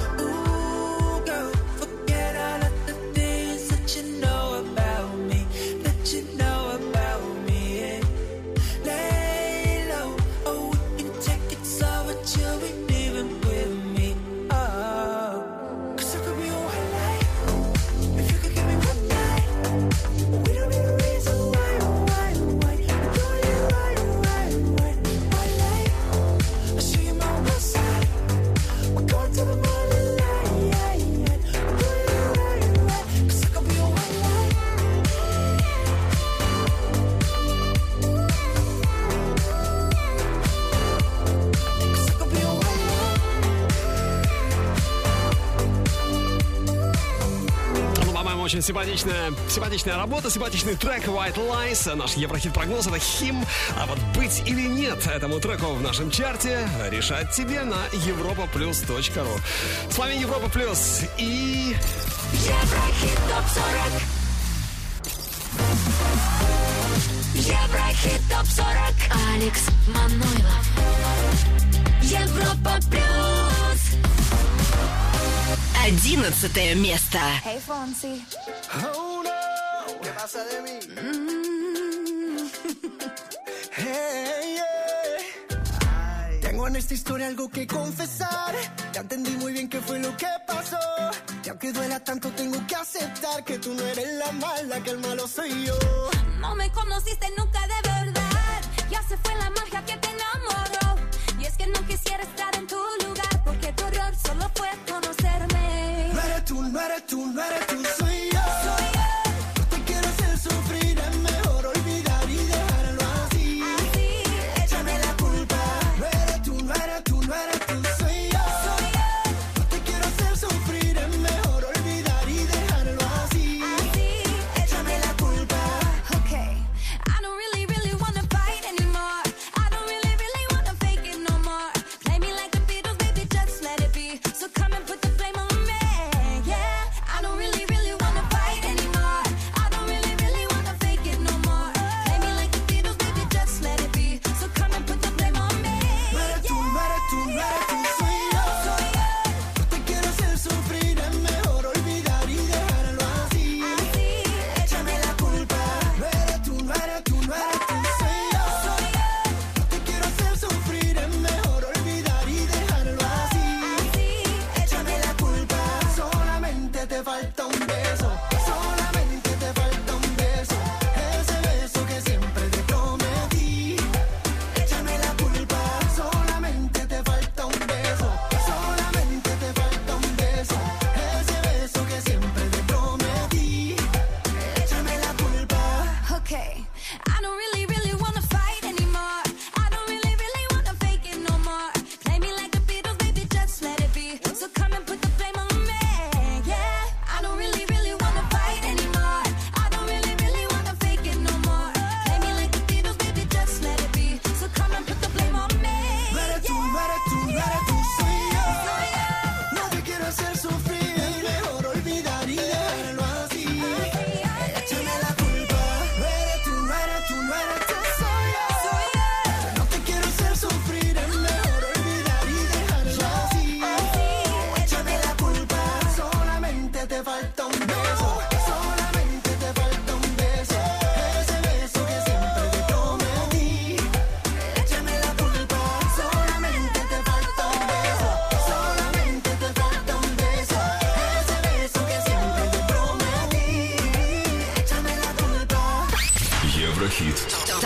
очень симпатичная, симпатичная работа, симпатичный трек White Lies. Наш Еврохит прогноз это хим. А вот быть или нет этому треку в нашем чарте решать тебе на europaplus.ru. С вами Европа Плюс и... Еврохит ТОП-40 Еврохит ТОП-40 Алекс Манойлов Европа Плюс Одиннадцатое место Hey, Fonzie. Oh no, ¿qué pasa de mí? Hey, yeah. Tengo en esta historia algo que confesar. Ya entendí muy bien qué fue lo que pasó. Y aunque duela tanto, tengo que aceptar que tú no eres la mala, que el malo soy yo. No me conociste nunca de verdad. Ya se fue la magia que te enamoró. Y es que no quisiera estar en tu lugar. Porque tu error solo fue conocerme. ماراثون ماراثون ماراثون صين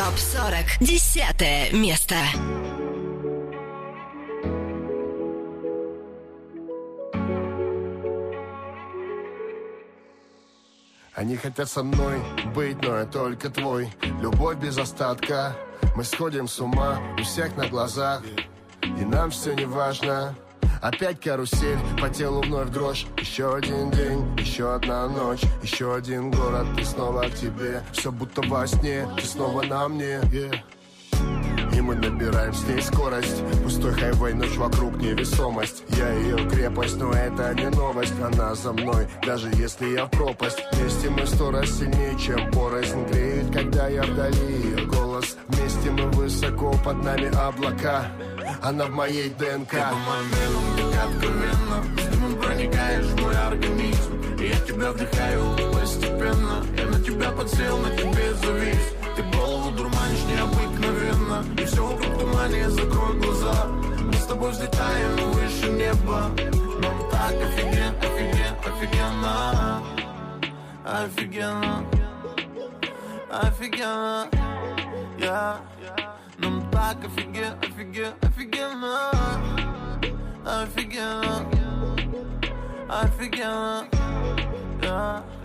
ТОП-40. Десятое место. Они хотят со мной быть, но я только твой Любовь без остатка Мы сходим с ума у всех на глазах И нам все не важно Опять карусель, по телу вновь дрожь. Еще один день, еще одна ночь. Еще один город, и снова к тебе. Все будто во сне, ты снова на мне. И мы набираем с ней скорость. Пустой хайвей, ночь вокруг невесомость. Я ее крепость, но это не новость. Она за мной, даже если я в пропасть. Вместе мы сто раз сильнее, чем порознь Греет, когда я вдали. Ее голос Вместе мы высоко, под нами облака Она в моей ДНК. Ты по моим откровенно. С проникаешь в мой организм. Я тебя вдыхаю постепенно. Я на тебя подсел, на тебе завис. Ты голову дурманишь необыкновенно. И все вокруг тумане, закрой глаза. Мы с тобой взлетаем выше неба. Нам так офиген, офиген, офигенно. Офигенно. Офигенно Я Нам так офиген, офиген, офигенно Офигенно Офигенно Yeah.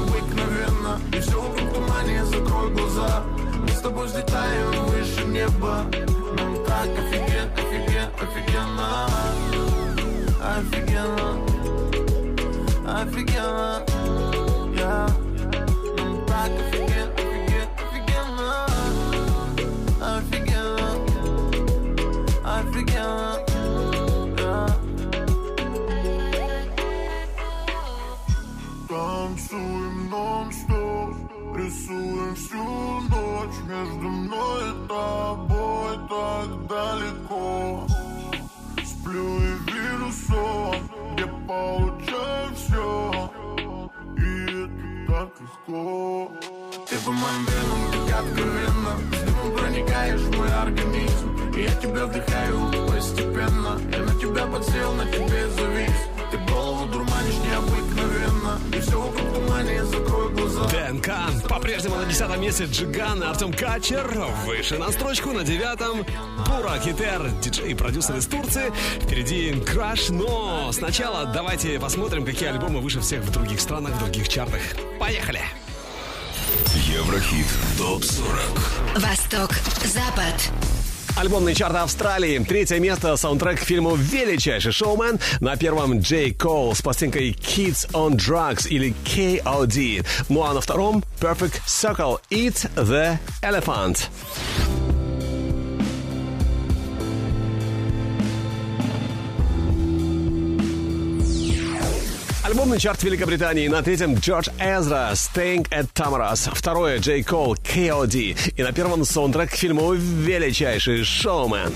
необыкновенно И все вокруг тумане, закрой глаза. Мы с тобой взлетаем выше неба Нам так офиген, офиген, офигенно. Офигенно. Офигенно. Yeah. Рисуем всю ночь Между мной и тобой так далеко. Сплю и вижу сон Где получаю все И это так легко. Ты по моим венам, как откровенно С дымом проникаешь в мой организм. И я тебя вдыхаю постепенно Я на тебя подсел, на тебе завис ДНК. По-прежнему на десятом месте Джиган и Артем Качер. Выше на строчку на девятом Бурак Хитер, диджей и продюсер из Турции. Впереди Краш, но сначала давайте посмотрим, какие альбомы выше всех в других странах, в других чартах. Поехали! Еврохит ТОП-40 Восток, Запад. Альбомный чарт Австралии. Третье место саундтрек к фильму «Величайший шоумен». На первом Джей Кол с пластинкой «Kids on Drugs» или KOD. Ну а на втором Perfect Circle «Eat the Elephant». Альбомный чарт Великобритании. На третьем Джордж Эзра «Staying at Tamaras». Второе Джей Кол «KOD». И на первом саундтрек к фильму «Величайший шоумен».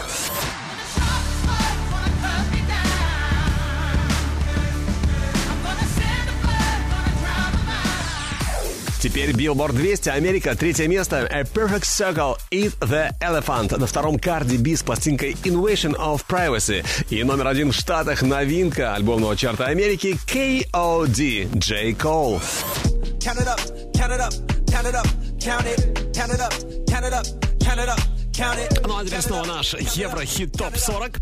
Теперь Billboard 200, Америка, третье место, A Perfect Circle, Eat the Elephant. На втором Cardi B с пластинкой Invasion of Privacy. И номер один в Штатах новинка альбомного чарта Америки K.O.D. J. Cole. Count it up, count it up, count it up, count it, count it up, count it up, count it up. Ну а теперь снова наш Еврохит ТОП 40.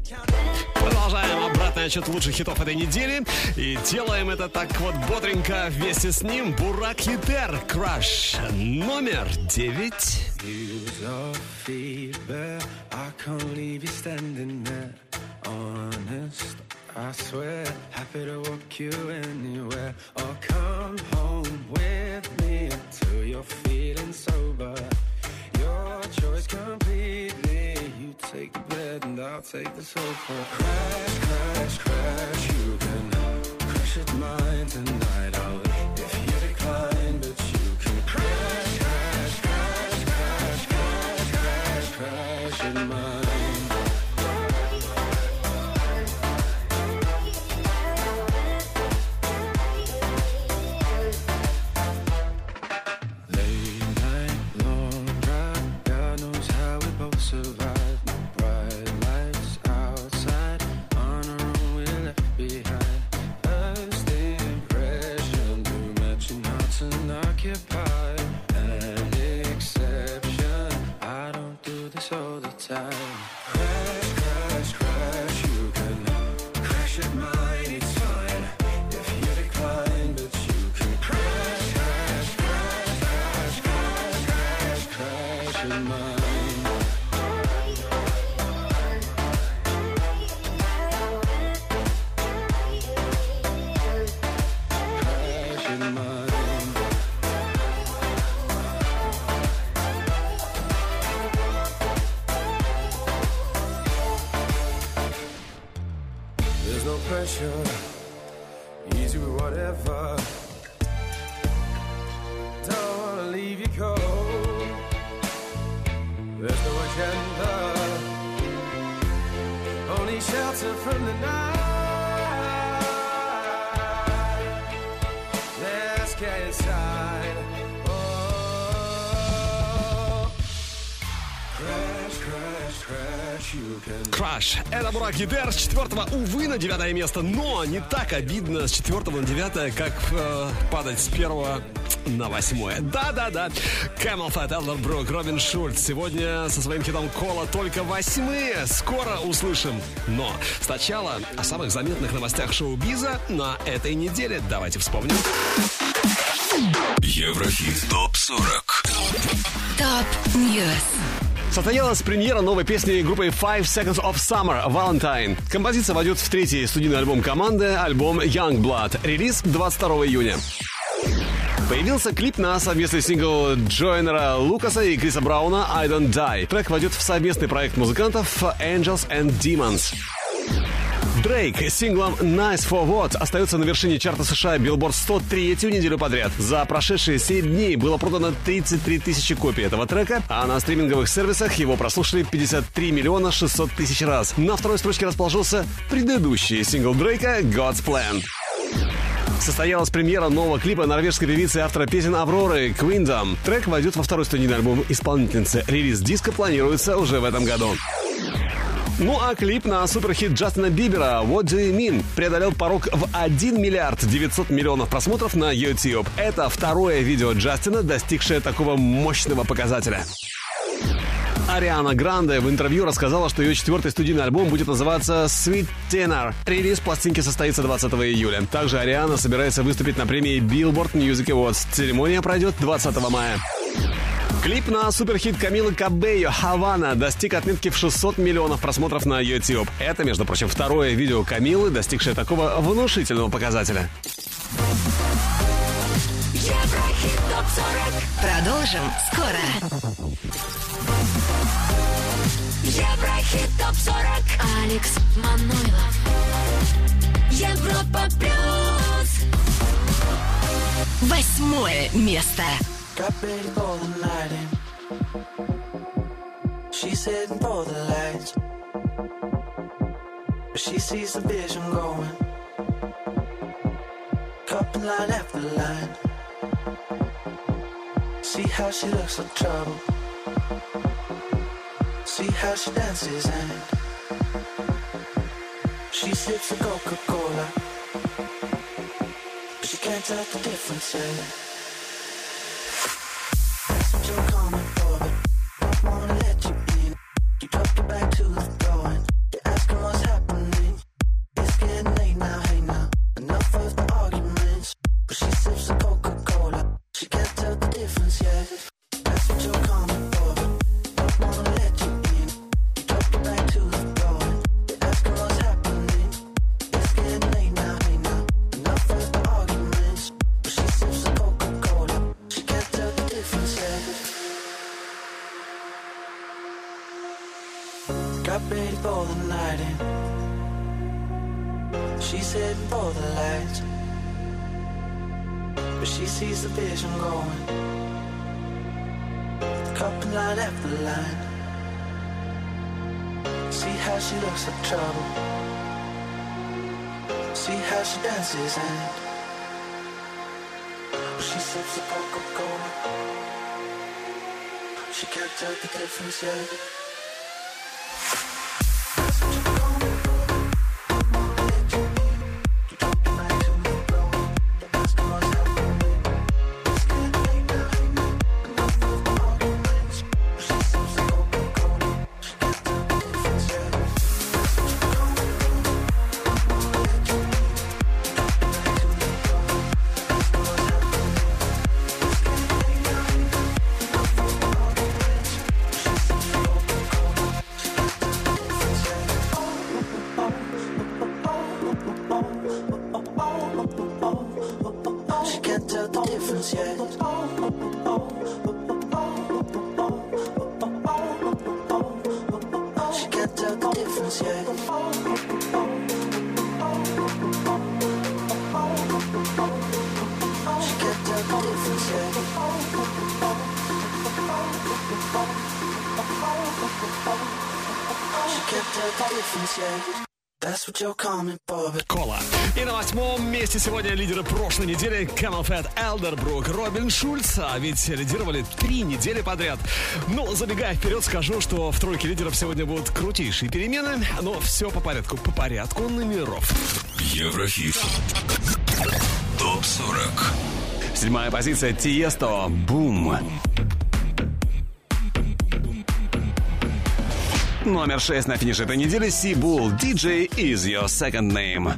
Продолжаем обратный отчет лучших хитов этой недели. И делаем это так вот бодренько вместе с ним. Бурак Хитер, Краш, номер 9. Use your feedback. I swear. Happy to walk you anywhere. Or come home with me until you're feeling I'll take the sofa. Crash, crash, crash. You can crash at mine tonight. I'll if you decline, Sure. Краш. Это Бурак Гидер с четвертого, увы, на девятое место. Но не так обидно с четвертого на девятое, как э, падать с первого на восьмое. Да-да-да. Camel Fat, Элдербрук, Робин Шульц. Сегодня со своим хитом Кола только восьмые. Скоро услышим. Но сначала о самых заметных новостях шоу-биза на этой неделе. Давайте вспомним. Еврохит ТОП-40 Top News. Состоялась премьера новой песни группы Five Seconds of Summer Valentine. Композиция войдет в третий студийный альбом команды, альбом Youngblood. Релиз 22 июня. Появился клип на совместный сингл Джойнера Лукаса и Криса Брауна «I Don't Die». Трек войдет в совместный проект музыкантов Angels and Demons. Дрейк с синглом Nice for What остается на вершине чарта США Billboard 100 3 неделю подряд. За прошедшие 7 дней было продано 33 тысячи копий этого трека, а на стриминговых сервисах его прослушали 53 миллиона 600 тысяч раз. На второй строчке расположился предыдущий сингл Дрейка God's Plan. Состоялась премьера нового клипа норвежской певицы и автора песен Авроры Queendom. Трек войдет во второй студийный альбом исполнительницы. Релиз диска планируется уже в этом году. Ну а клип на суперхит Джастина Бибера «What Do You Mean» преодолел порог в 1 миллиард 900 миллионов просмотров на YouTube. Это второе видео Джастина, достигшее такого мощного показателя. Ариана Гранде в интервью рассказала, что ее четвертый студийный альбом будет называться Sweet Tenor. Релиз пластинки состоится 20 июля. Также Ариана собирается выступить на премии Billboard Music Awards. Церемония пройдет 20 мая. Клип на суперхит Камилы Кабейо «Хавана» достиг отметки в 600 миллионов просмотров на YouTube. Это, между прочим, второе видео Камилы, достигшее такого внушительного показателя. Еврохит ТОП-40. Продолжим скоро. Еврохит ТОП-40. Алекс Манойлов. Европа Плюс. Восьмое место. Got ready for the night in. She's heading for the lights. But she sees the vision going. Couple line after line. See how she looks like trouble. See how she dances and she sips a Coca-Cola. But she can't tell the difference yet. 出现。сегодня лидеры прошлой недели Camel Fat, Элдербрук, Робин Шульц, а ведь лидировали три недели подряд. Ну, забегая вперед, скажу, что в тройке лидеров сегодня будут крутейшие перемены, но все по порядку, по порядку номеров. Еврохит. Топ 40. Седьмая позиция Тиесто. Бум. Номер шесть на финише этой недели Сибул, диджей is your second name.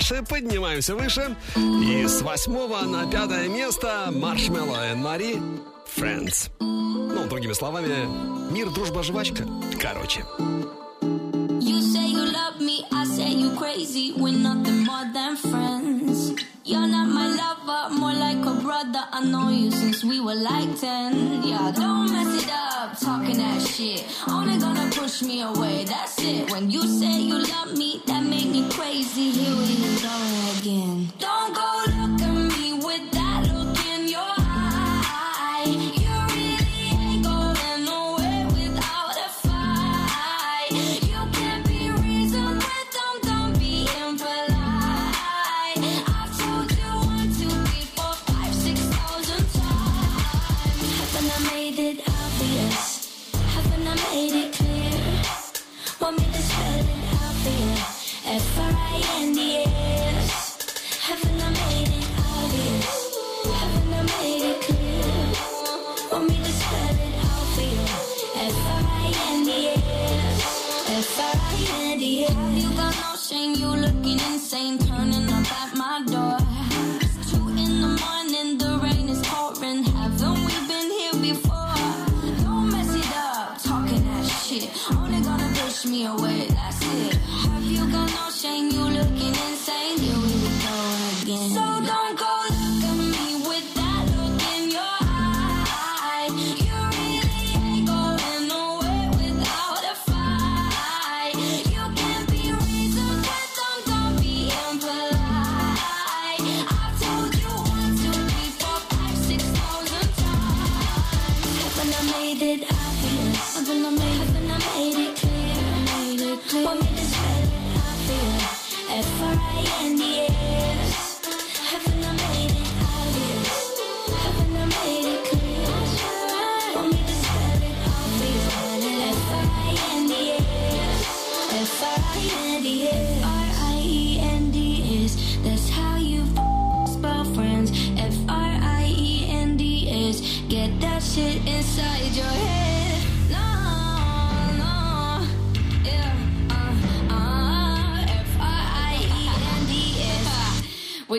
дальше, поднимаемся выше. И с восьмого на пятое место Маршмелло и Мари Friends. Ну, другими словами, мир, дружба, жвачка. Короче. You say you love me, I say you crazy. We're nothing more than friends. You're not my lover, more like a brother. I know you since we were like ten. Yeah, don't mess it up. talking that shit. Only gonna push me away, that's it. When you say you love me, that make me crazy. Here we go again. Don't go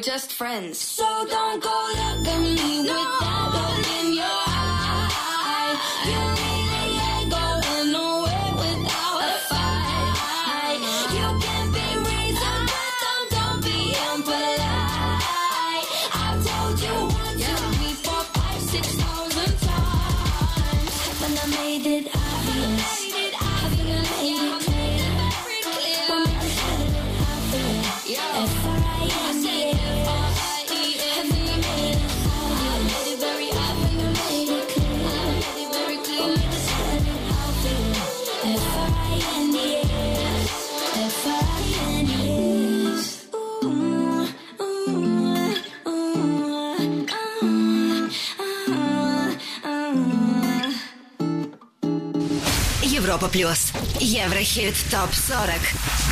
just friends. So don't go looking me no. with that. Европа плюс. Еврохит топ 40.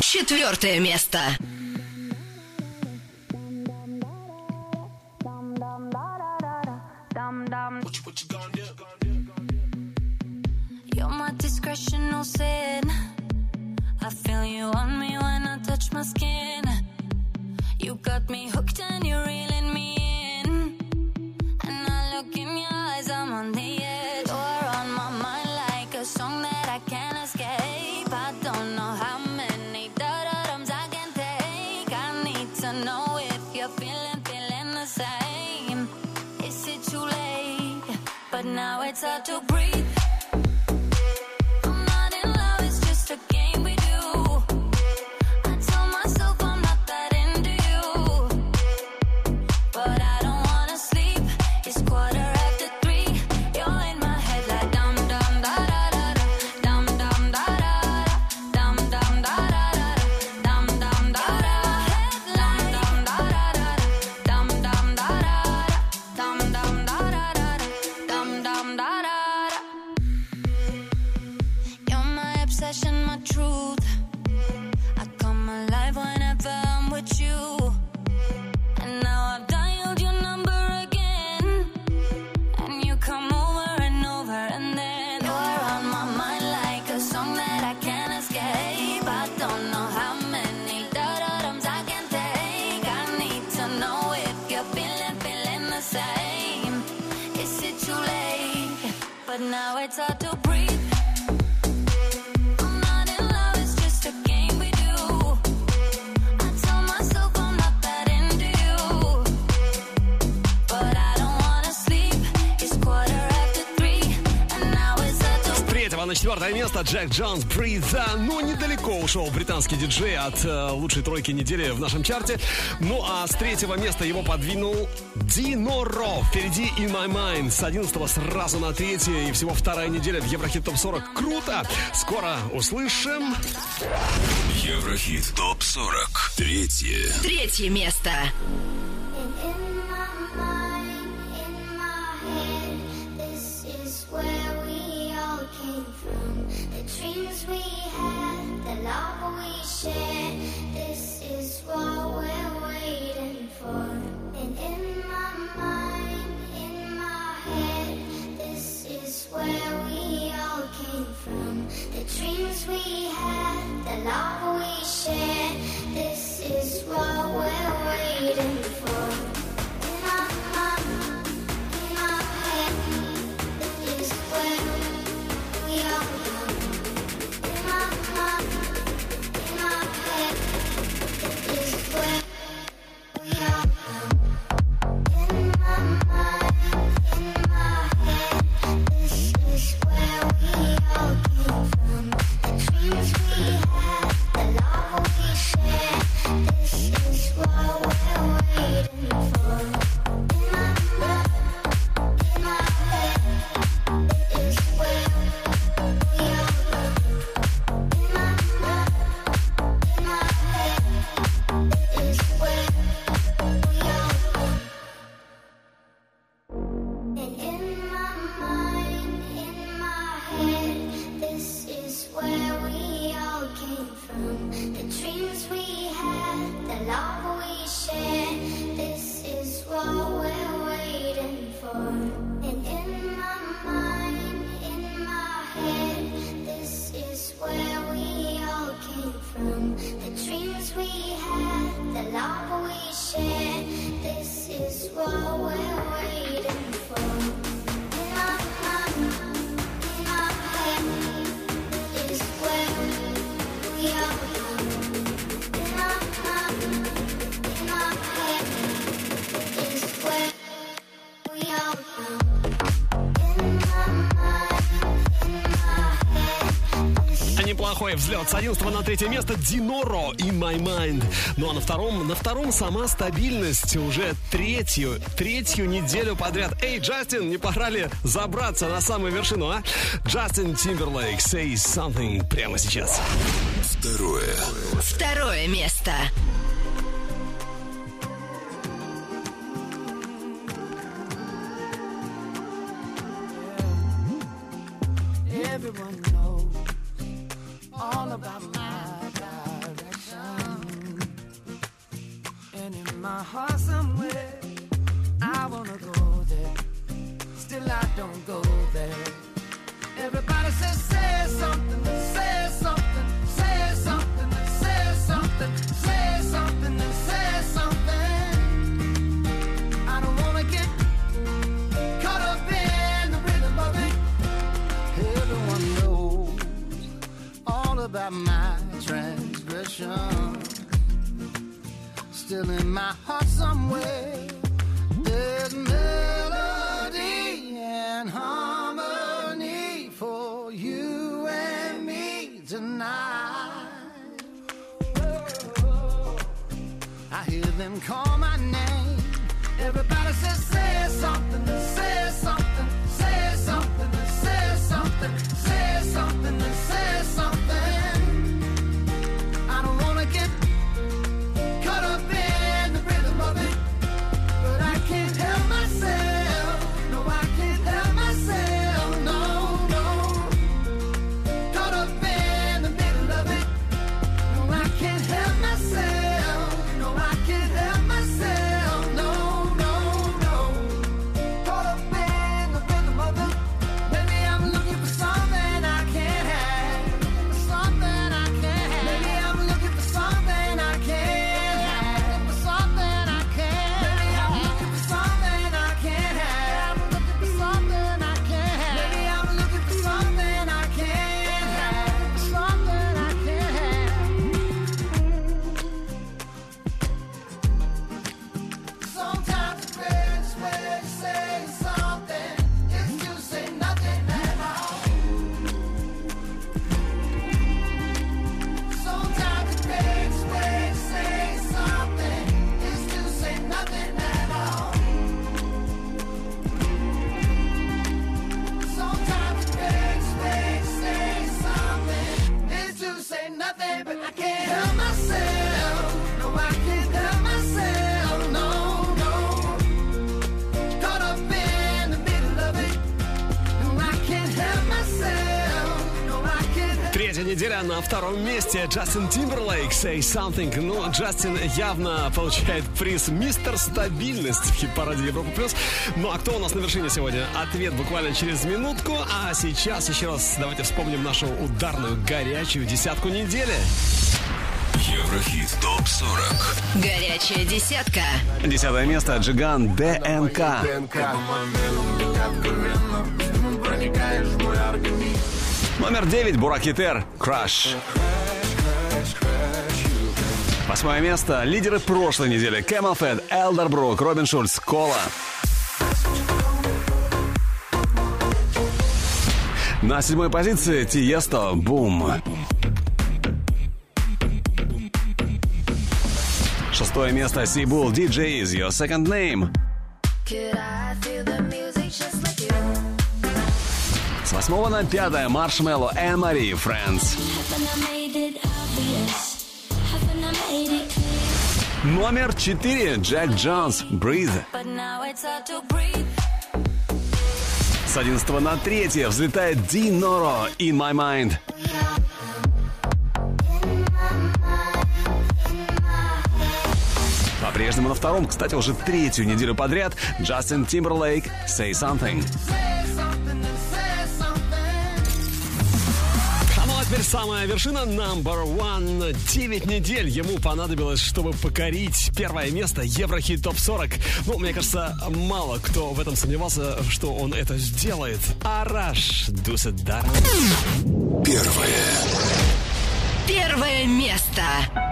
Четвертое место. Просто Джек Джонс Бриза. Ну, недалеко ушел британский диджей от э, лучшей тройки недели в нашем чарте. Ну, а с третьего места его подвинул Дино Ро. Впереди In My Mind. С 11 сразу на третье. И всего вторая неделя в Еврохит Топ 40. Круто! Скоро услышим. Еврохит Топ 40. Третье. Третье место. взлет. С 11 на третье место Диноро и My Mind. Ну а на втором, на втором сама стабильность уже третью, третью неделю подряд. Эй, Джастин, не пора ли забраться на самую вершину, а? Джастин Тимберлейк, say something прямо сейчас. Второе. Второе место. вместе Джастин Тимберлейк «Say Something». Ну, Джастин явно получает приз «Мистер Стабильность» в хит-параде Европа+. плюс. Ну, а кто у нас на вершине сегодня? Ответ буквально через минутку. А сейчас еще раз давайте вспомним нашу ударную горячую десятку недели. Еврохит ТОП-40 Горячая десятка Десятое место Джиган ДНК Номер девять Буракитер Краш. Восьмое место. Лидеры прошлой недели. Camel Элдер Элдербрук, Робин Шульц, Кола. На седьмой позиции Тиесто Бум. Шестое место Сибул DJ is your second name. С восьмого на пятое Маршмелло Эмори Friends. Номер 4. Джек Джонс. Breathe. С 11 на 3 взлетает Ди Норо. In My Mind. По-прежнему на втором, кстати, уже третью неделю подряд Джастин Тимберлейк «Say Something». теперь самая вершина number one. 9 недель ему понадобилось, чтобы покорить первое место Еврохит ТОП 40. Ну, мне кажется, мало кто в этом сомневался, что он это сделает. Араш Дусет Первое. Первое место.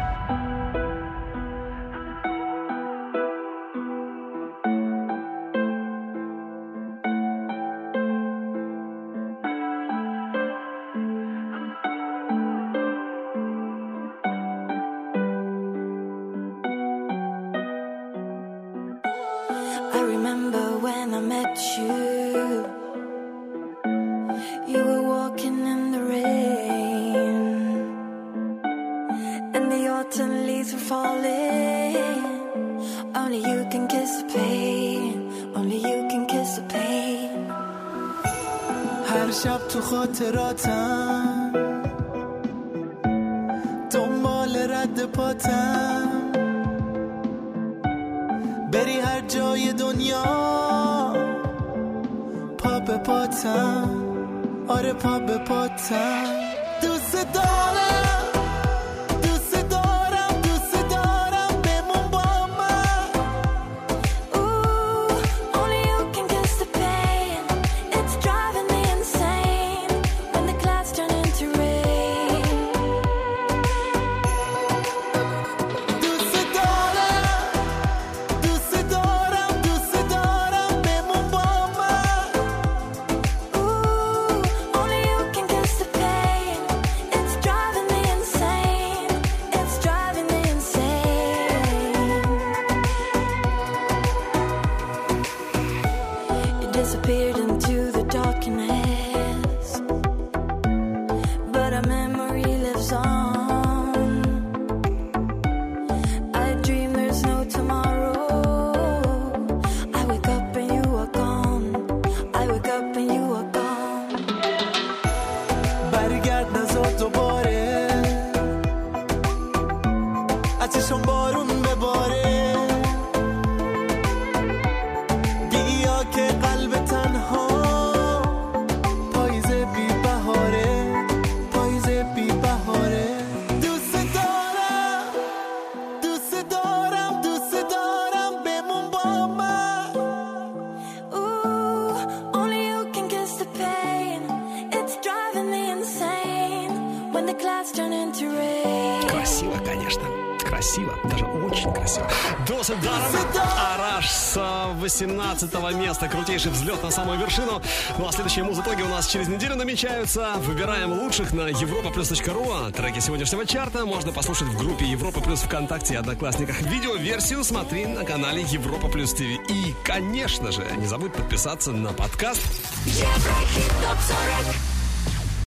18 места. Крутейший взлет на самую вершину. Ну а следующие музытоги у нас через неделю намечаются. Выбираем лучших на europaplus.ru. А Треки сегодняшнего чарта можно послушать в группе Европа Плюс ВКонтакте и Одноклассниках. Видеоверсию смотри на канале Европа Плюс ТВ. И, конечно же, не забудь подписаться на подкаст Еврохит топ 40